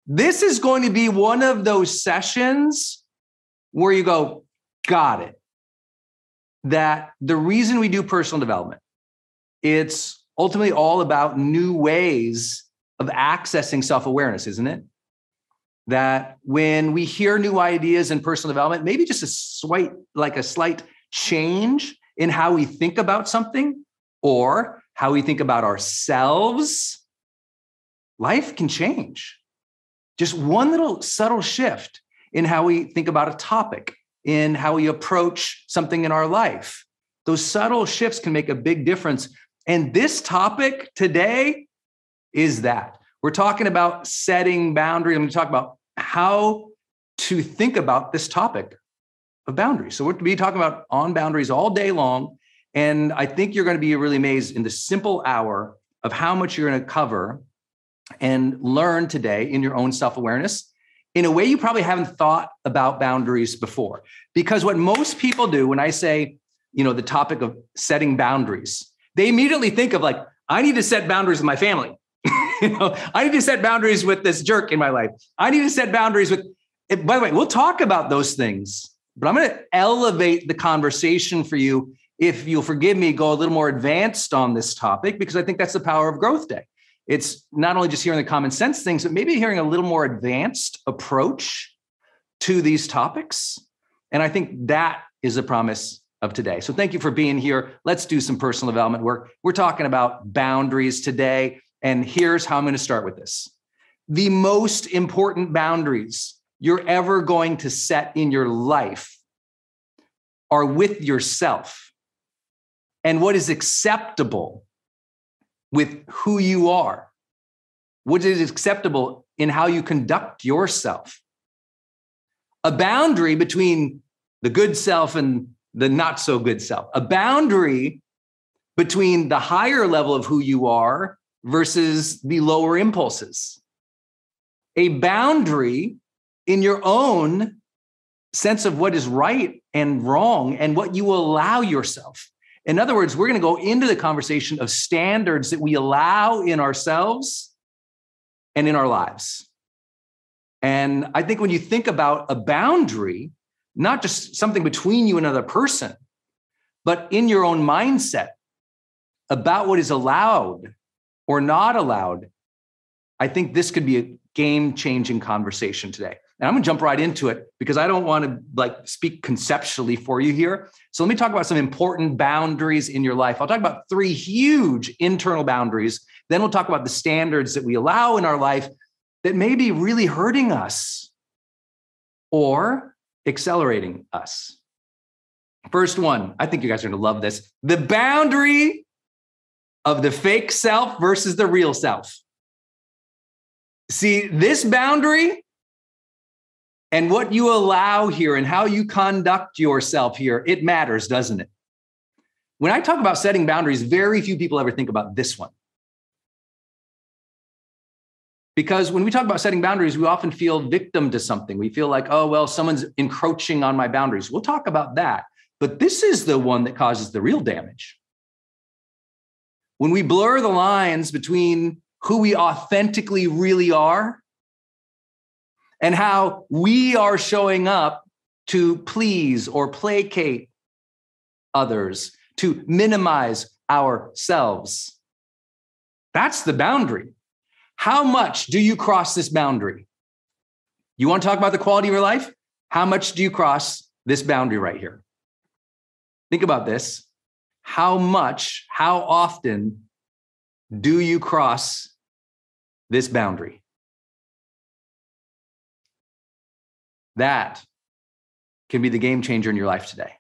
This is going to be one of those sessions where you go, got it. That the reason we do personal development, it's ultimately all about new ways of accessing self-awareness, isn't it? That when we hear new ideas in personal development, maybe just a slight, like a slight change in how we think about something or how we think about ourselves, life can change. Just one little subtle shift in how we think about a topic, in how we approach something in our life. Those subtle shifts can make a big difference. And this topic today is that. We're talking about setting boundaries. I'm going to talk about how to think about this topic of boundaries. So we're going to be talking about on boundaries all day long. And I think you're going to be really amazed in the simple hour of how much you're going to cover and learn today in your own self awareness in a way you probably haven't thought about boundaries before. Because what most people do when I say, you know, the topic of setting boundaries, they immediately think of like, I need to set boundaries with my family. you know, I need to set boundaries with this jerk in my life. I need to set boundaries with, by the way, we'll talk about those things, but I'm going to elevate the conversation for you. If you'll forgive me, go a little more advanced on this topic because I think that's the power of GrowthDay. It's not only just hearing the common sense things, but maybe hearing a little more advanced approach to these topics. And I think that is the promise of today. So thank you for being here. Let's do some personal development work. We're talking about boundaries today. And here's how I'm going to start with this the most important boundaries you're ever going to set in your life are with yourself and what is acceptable with who you are, what is acceptable in how you conduct yourself. A boundary between the good self and the not so good self, a boundary between the higher level of who you are versus the lower impulses, a boundary in your own sense of what is right and wrong and what you allow yourself. In other words, we're going to go into the conversation of standards that we allow in ourselves and in our lives. And I think when you think about a boundary, not just something between you and another person, but in your own mindset about what is allowed or not allowed, I think this could be a game changing conversation today. And I'm going to jump right into it because I don't want to like speak conceptually for you here. So let me talk about some important boundaries in your life. I'll talk about three huge internal boundaries. Then we'll talk about the standards that we allow in our life that may be really hurting us or accelerating us. First one, I think you guys are going to love this the boundary of the fake self versus the real self. See, this boundary and what you allow here and how you conduct yourself here, it matters, doesn't it? When I talk about setting boundaries, very few people ever think about this one. Because when we talk about setting boundaries, we often feel victim to something. We feel like, oh, well, someone's encroaching on my boundaries. We'll talk about that. But this is the one that causes the real damage. When we blur the lines between who we authentically really are and how we are showing up to please or placate others, to minimize ourselves. That's the boundary. How much do you cross this boundary? You want to talk about the quality of your life? How much do you cross this boundary right here? Think about this. How much, how often do you cross this boundary? That can be the game changer in your life today.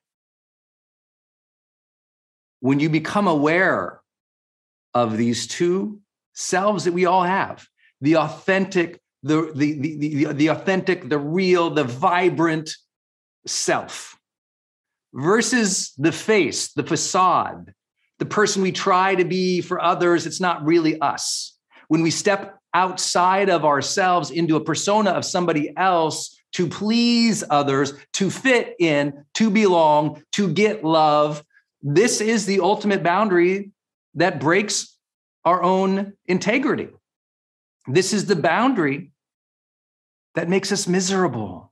When you become aware of these two selves that we all have the authentic, the, the, the, the, the authentic, the real, the vibrant self versus the face, the facade, the person we try to be for others. It's not really us. When we step outside of ourselves into a persona of somebody else to please others, to fit in, to belong, to get love, this is the ultimate boundary that breaks our own integrity. This is the boundary that makes us miserable.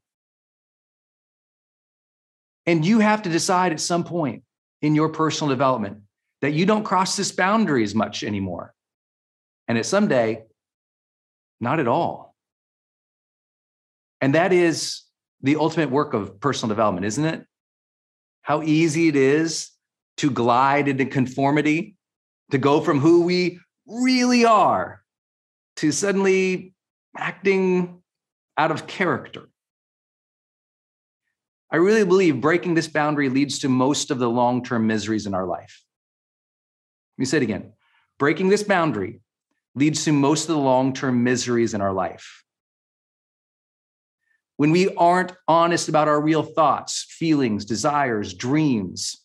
And you have to decide at some point in your personal development that you don't cross this boundary as much anymore. And at some day, not at all. And that is the ultimate work of personal development, isn't it? How easy it is to glide into conformity, to go from who we really are to suddenly acting out of character. I really believe breaking this boundary leads to most of the long term miseries in our life. Let me say it again breaking this boundary leads to most of the long term miseries in our life. When we aren't honest about our real thoughts, feelings, desires, dreams,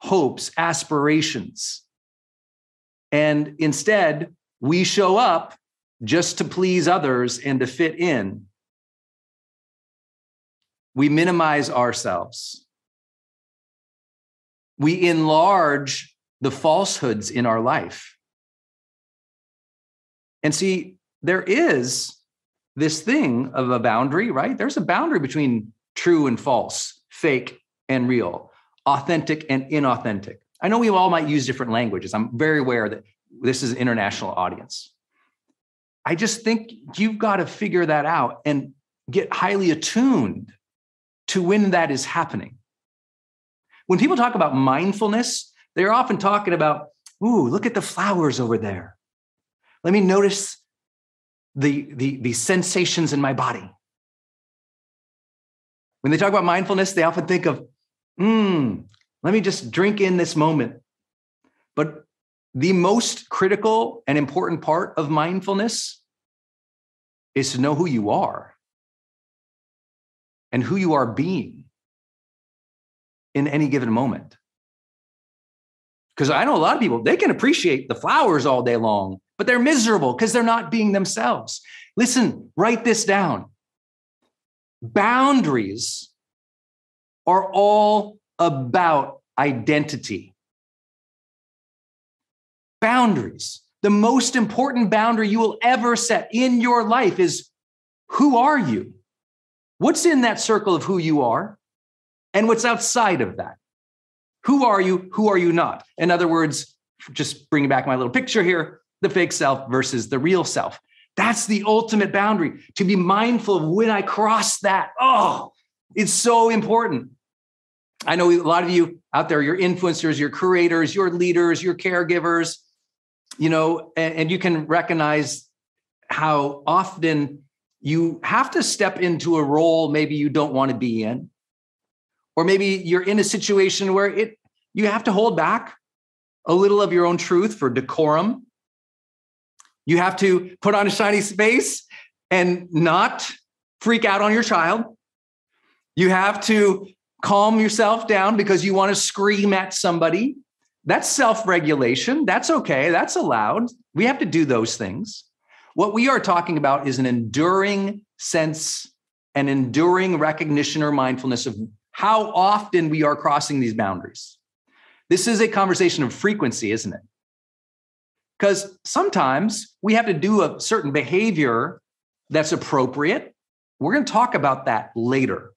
hopes, aspirations, and instead we show up just to please others and to fit in, we minimize ourselves. We enlarge the falsehoods in our life. And see, there is this thing of a boundary, right? There's a boundary between true and false, fake and real, authentic and inauthentic. I know we all might use different languages. I'm very aware that this is an international audience. I just think you've got to figure that out and get highly attuned to when that is happening. When people talk about mindfulness, they're often talking about, ooh, look at the flowers over there. Let me notice the, the, the sensations in my body. When they talk about mindfulness, they often think of, hmm, let me just drink in this moment. But the most critical and important part of mindfulness is to know who you are and who you are being in any given moment. Because I know a lot of people, they can appreciate the flowers all day long, but they're miserable because they're not being themselves. Listen, write this down. Boundaries are all about identity boundaries. The most important boundary you will ever set in your life is who are you? What's in that circle of who you are? And what's outside of that? Who are you? Who are you not? In other words, just bringing back my little picture here the fake self versus the real self. That's the ultimate boundary to be mindful of when I cross that. Oh, it's so important. I know a lot of you out there, you're influencers, you're creators, you're leaders, you're caregivers, you know, and, and you can recognize how often you have to step into a role maybe you don't want to be in or maybe you're in a situation where it you have to hold back a little of your own truth for decorum you have to put on a shiny face and not freak out on your child you have to calm yourself down because you want to scream at somebody that's self regulation. That's okay. That's allowed. We have to do those things. What we are talking about is an enduring sense, an enduring recognition or mindfulness of how often we are crossing these boundaries. This is a conversation of frequency, isn't it? Because sometimes we have to do a certain behavior that's appropriate. We're going to talk about that later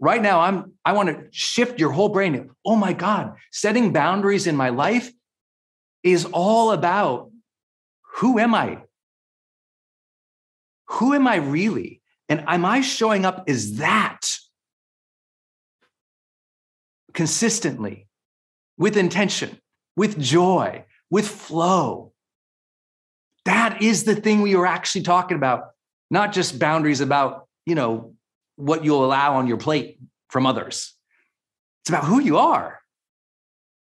right now i'm i want to shift your whole brain oh my god setting boundaries in my life is all about who am i who am I really? And am I showing up as that consistently, with intention, with joy, with flow? That is the thing we are actually talking about, not just boundaries about, you know, what you'll allow on your plate from others. It's about who you are.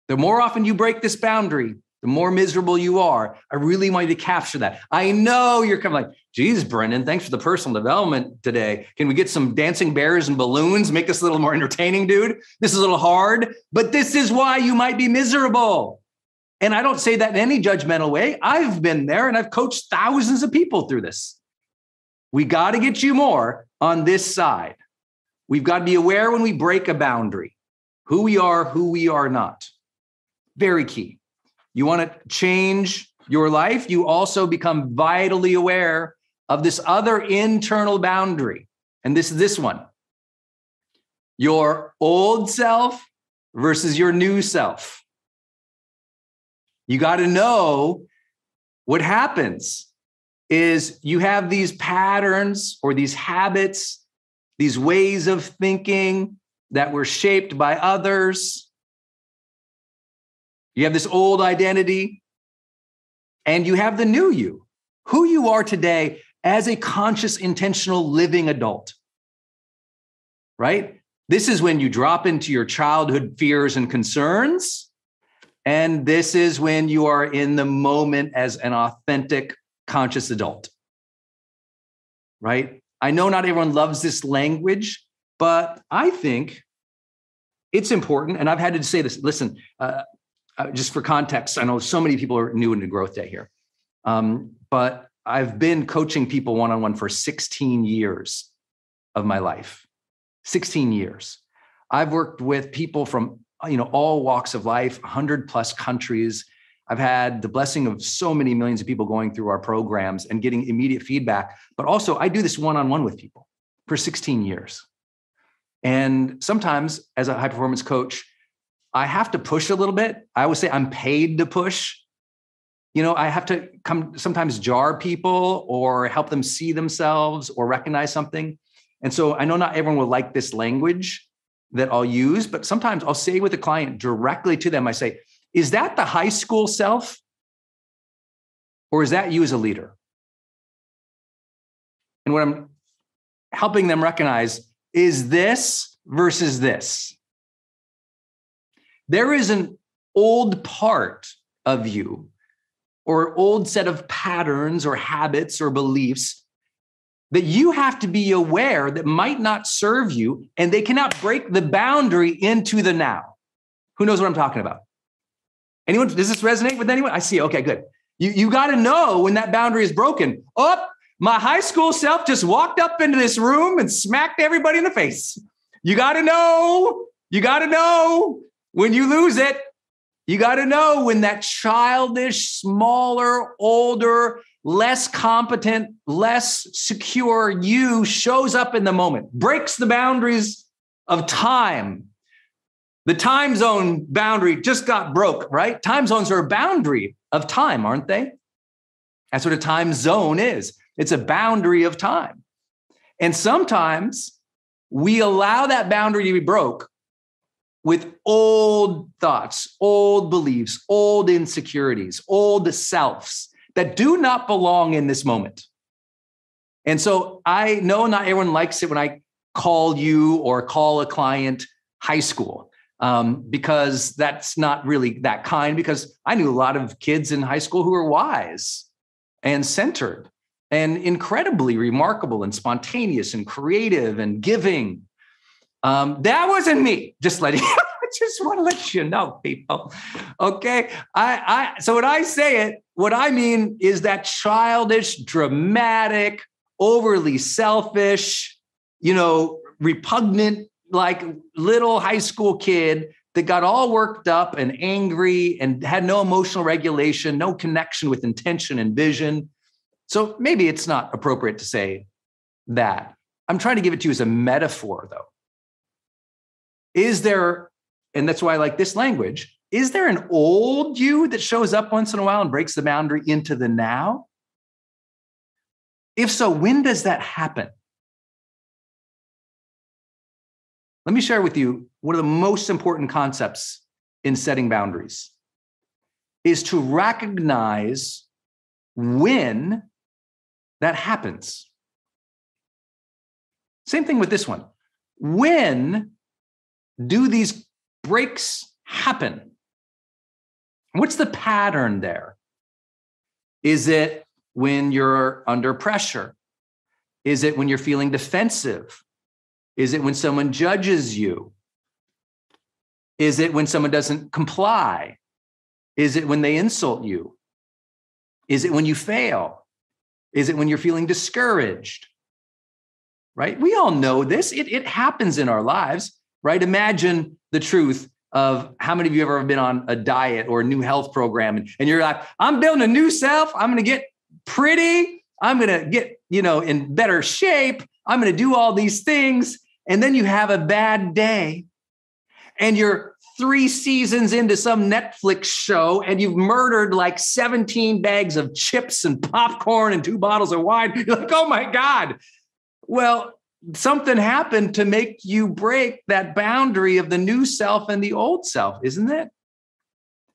The more often you break this boundary, the more miserable you are. I really want you to capture that. I know you're coming like, geez, Brendon, thanks for the personal development today. Can we get some dancing bears and balloons? Make this a little more entertaining, dude. This is a little hard, but this is why you might be miserable. And I don't say that in any judgmental way. I've been there and I've coached thousands of people through this. We got to get you more on this side. We've got to be aware when we break a boundary, who we are, who we are not. Very key. You want to change your life, you also become vitally aware of this other internal boundary. And this is this one your old self versus your new self. You got to know what happens is you have these patterns or these habits, these ways of thinking that were shaped by others you have this old identity, and you have the new you, who you are today as a conscious, intentional living adult. Right? This is when you drop into your childhood fears and concerns. And this is when you are in the moment as an authentic, conscious adult. Right? I know not everyone loves this language, but I think it's important. And I've had to say this listen, uh, uh, just for context, I know so many people are new into GrowthDay here, um, but I've been coaching people one on one for 16 years of my life. 16 years. I've worked with people from you know all walks of life, 100 plus countries. I've had the blessing of so many millions of people going through our programs and getting immediate feedback. But also, I do this one on one with people for 16 years. And sometimes, as a high performance coach, I have to push a little bit. I always say I'm paid to push. You know, I have to come sometimes jar people or help them see themselves or recognize something. And so I know not everyone will like this language that I'll use, but sometimes I'll say with a client directly to them, I say, is that the high school self? Or is that you as a leader? And what I'm helping them recognize is this versus this. There is an old part of you or old set of patterns or habits or beliefs that you have to be aware that might not serve you and they cannot break the boundary into the now. Who knows what I'm talking about? Anyone? Does this resonate with anyone? I see. Okay, good. You, you got to know when that boundary is broken. Oh, my high school self just walked up into this room and smacked everybody in the face. You got to know. You got to know when you lose it, you got to know when that childish, smaller, older, less competent, less secure you shows up in the moment, breaks the boundaries of time. The time zone boundary just got broke, right? Time zones are a boundary of time, aren't they? That's what a time zone is. It's a boundary of time. And sometimes we allow that boundary to be broke with old thoughts, old beliefs, old insecurities, old selves that do not belong in this moment. And so I know not everyone likes it when I call you or call a client high school um, because that's not really that kind. Because I knew a lot of kids in high school who were wise and centered and incredibly remarkable and spontaneous and creative and giving um, that wasn't me. Just letting I just want to let you know, people. Okay. I, I so when I say it, what I mean is that childish, dramatic, overly selfish, you know, repugnant, like little high school kid that got all worked up and angry and had no emotional regulation, no connection with intention and vision. So maybe it's not appropriate to say that. I'm trying to give it to you as a metaphor, though. Is there, and that's why I like this language, is there an old you that shows up once in a while and breaks the boundary into the now? If so, when does that happen? Let me share with you one of the most important concepts in setting boundaries is to recognize when that happens. Same thing with this one. When do these breaks happen? What's the pattern there? Is it when you're under pressure? Is it when you're feeling defensive? Is it when someone judges you? Is it when someone doesn't comply? Is it when they insult you? Is it when you fail? Is it when you're feeling discouraged? Right? We all know this. It, it happens in our lives, right? Imagine the truth of how many of you have ever been on a diet or a new health program and, and you're like, I'm building a new self. I'm going to get pretty. I'm going to get, you know, in better shape. I'm going to do all these things. And then you have a bad day and you're three seasons into some Netflix show and you've murdered like 17 bags of chips and popcorn and two bottles of wine. You're like, oh my God. Well, something happened to make you break that boundary of the new self and the old self, isn't it?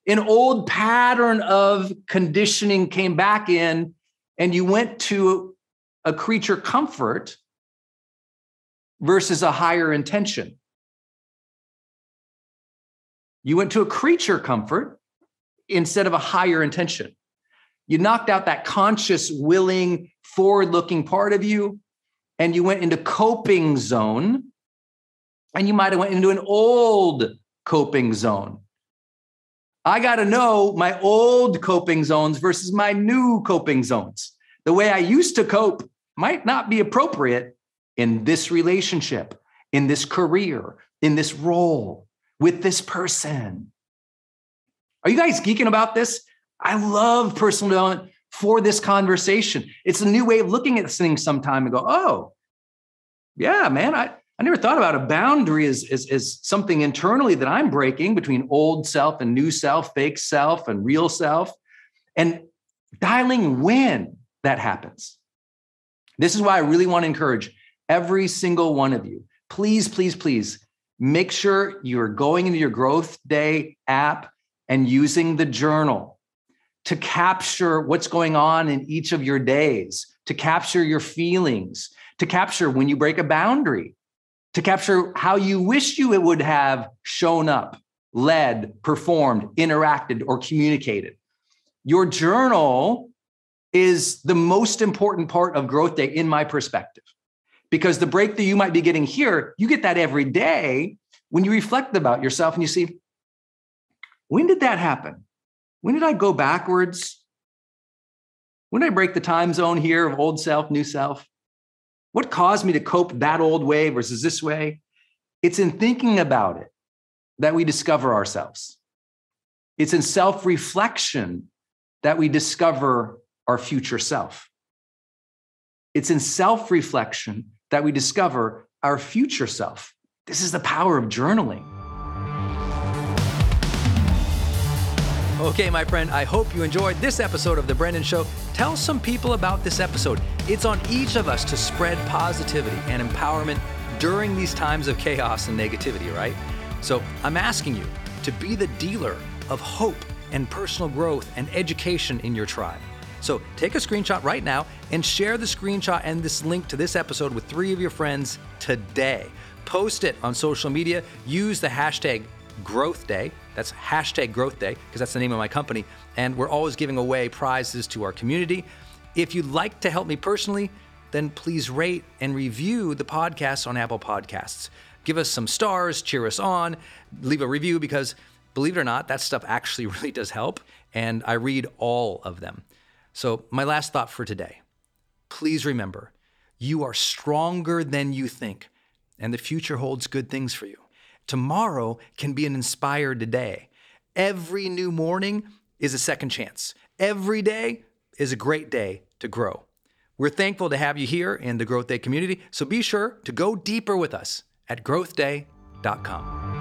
An old pattern of conditioning came back in, and you went to a creature comfort versus a higher intention. You went to a creature comfort instead of a higher intention. You knocked out that conscious, willing, forward looking part of you and you went into coping zone and you might have went into an old coping zone. I got to know my old coping zones versus my new coping zones. The way i used to cope might not be appropriate in this relationship in this career in this role with this person. Are you guys geeking about this? I love personal development for this conversation. It's a new way of looking at things sometime and go, oh, yeah, man, I, I never thought about a boundary as, as, as something internally that I'm breaking between old self and new self, fake self and real self, and dialing when that happens. This is why I really want to encourage every single one of you. Please, please, please make sure you're going into your growth day app and using the journal to capture what's going on in each of your days, to capture your feelings, to capture when you break a boundary, to capture how you wish you would have shown up, led, performed, interacted, or communicated. Your journal is the most important part of GrowthDay, in my perspective, because the break that you might be getting here, you get that every day when you reflect about yourself and you see, when did that happen? When did I go backwards? When did I break the time zone here of old self, new self? What caused me to cope that old way versus this way? It's in thinking about it that we discover ourselves. It's in self reflection that we discover our future self. It's in self reflection that we discover our future self. This is the power of journaling. Okay, my friend, I hope you enjoyed this episode of The Brendon Show. Tell some people about this episode. It's on each of us to spread positivity and empowerment during these times of chaos and negativity, right? So I'm asking you to be the dealer of hope and personal growth and education in your tribe. So take a screenshot right now and share the screenshot and this link to this episode with three of your friends today. Post it on social media. Use the hashtag GrowthDay. That's hashtag GrowthDay, because that's the name of my company. And we're always giving away prizes to our community. If you'd like to help me personally, then please rate and review the podcast on Apple Podcasts. Give us some stars, cheer us on, leave a review because believe it or not, that stuff actually really does help. And I read all of them. So, my last thought for today please remember you are stronger than you think, and the future holds good things for you. Tomorrow can be an inspired day. Every new morning is a second chance. Every day is a great day to grow. We're thankful to have you here in the GrowthDay community, so be sure to go deeper with us at growthday.com.